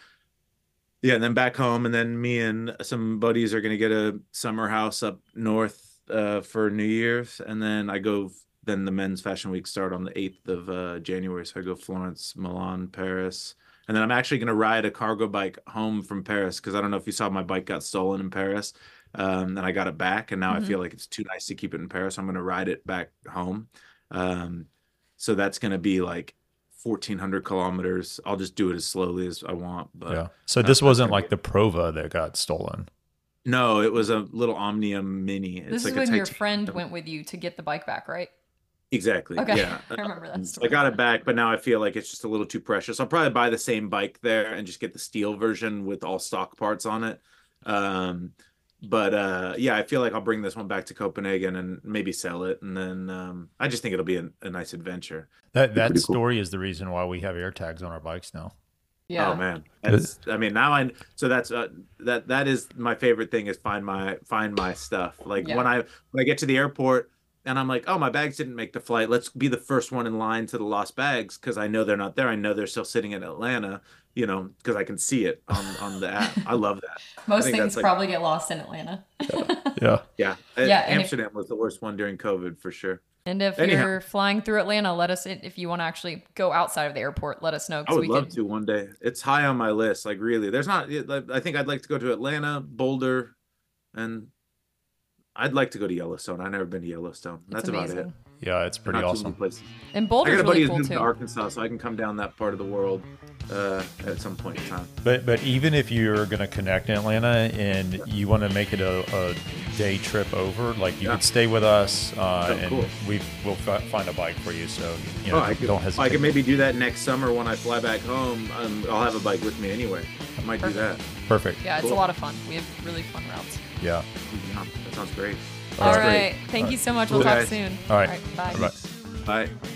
yeah, and then back home, and then me and some buddies are gonna get a summer house up north uh, for New Year's, and then I go. Then the men's fashion week start on the eighth of uh, January, so I go Florence, Milan, Paris, and then I'm actually gonna ride a cargo bike home from Paris because I don't know if you saw my bike got stolen in Paris, um, and I got it back, and now I Mhm. feel like it's too nice to keep it in Paris. I'm gonna ride it back home, um, so that's gonna be like 1,400 kilometers. I'll just do it as slowly as I want, but. yeah. So this wasn't like be- the Prova that got stolen. No, it was a little Omnium Mini. It's This like is a when your friend went with you to get the bike back, right? Exactly. Okay. Yeah. I remember that story. I got it back, but now I feel like it's just a little too precious. I'll probably buy the same bike there and just get the steel version with all stock parts on it. Um, but uh, yeah, I feel like I'll bring this one back to Copenhagen and maybe sell it, and then um, I just think it'll be a, a nice adventure. That that pretty cool. story is the reason why we have air tags on our bikes now. Yeah. Oh man, that's. I mean, now I. So that's uh, that. That is my favorite thing is find my find my stuff. Like Yeah. when I when I get to the airport and I'm like, oh, my bags didn't make the flight. Let's be the first one in line to the lost bags because I know they're not there. I know they're still sitting in Atlanta. You know, because I can see it on on the app. I love that. Most things that's like- probably get lost in Atlanta. Yeah. Yeah, Yeah, and if- Amsterdam was the worst one during COVID for sure. And if Anyhow. you're flying through Atlanta, let us if you want to actually go outside of the airport, let us know I would we love could. to one day. It's high on my list. Like really, there's not. I think I'd like to go to Atlanta, Boulder, and I'd like to go to Yellowstone. I've never been to Yellowstone. It's That's about it. Yeah, it's pretty Not awesome. places. And Boulder's I Boulder's got a buddy really who's cool to. Arkansas, so I can come down that part of the world uh, at some point in time. But but even if you're going to connect in Atlanta and you want to make it a, a day trip over, like you Yeah. could stay with us, uh, Oh, and cool. we will fi- find a bike for you. So you know, oh, I could, don't hesitate. I could maybe do that next summer when I fly back home. Um, I'll have a bike with me anyway. I might do that. Perfect. Yeah, it's a lot of fun. We have really fun routes. Yeah. Yeah, that sounds great. All That's right. great. Thank All you so much. We'll Cool, talk guys. soon. All right. Bye. Bye. Bye.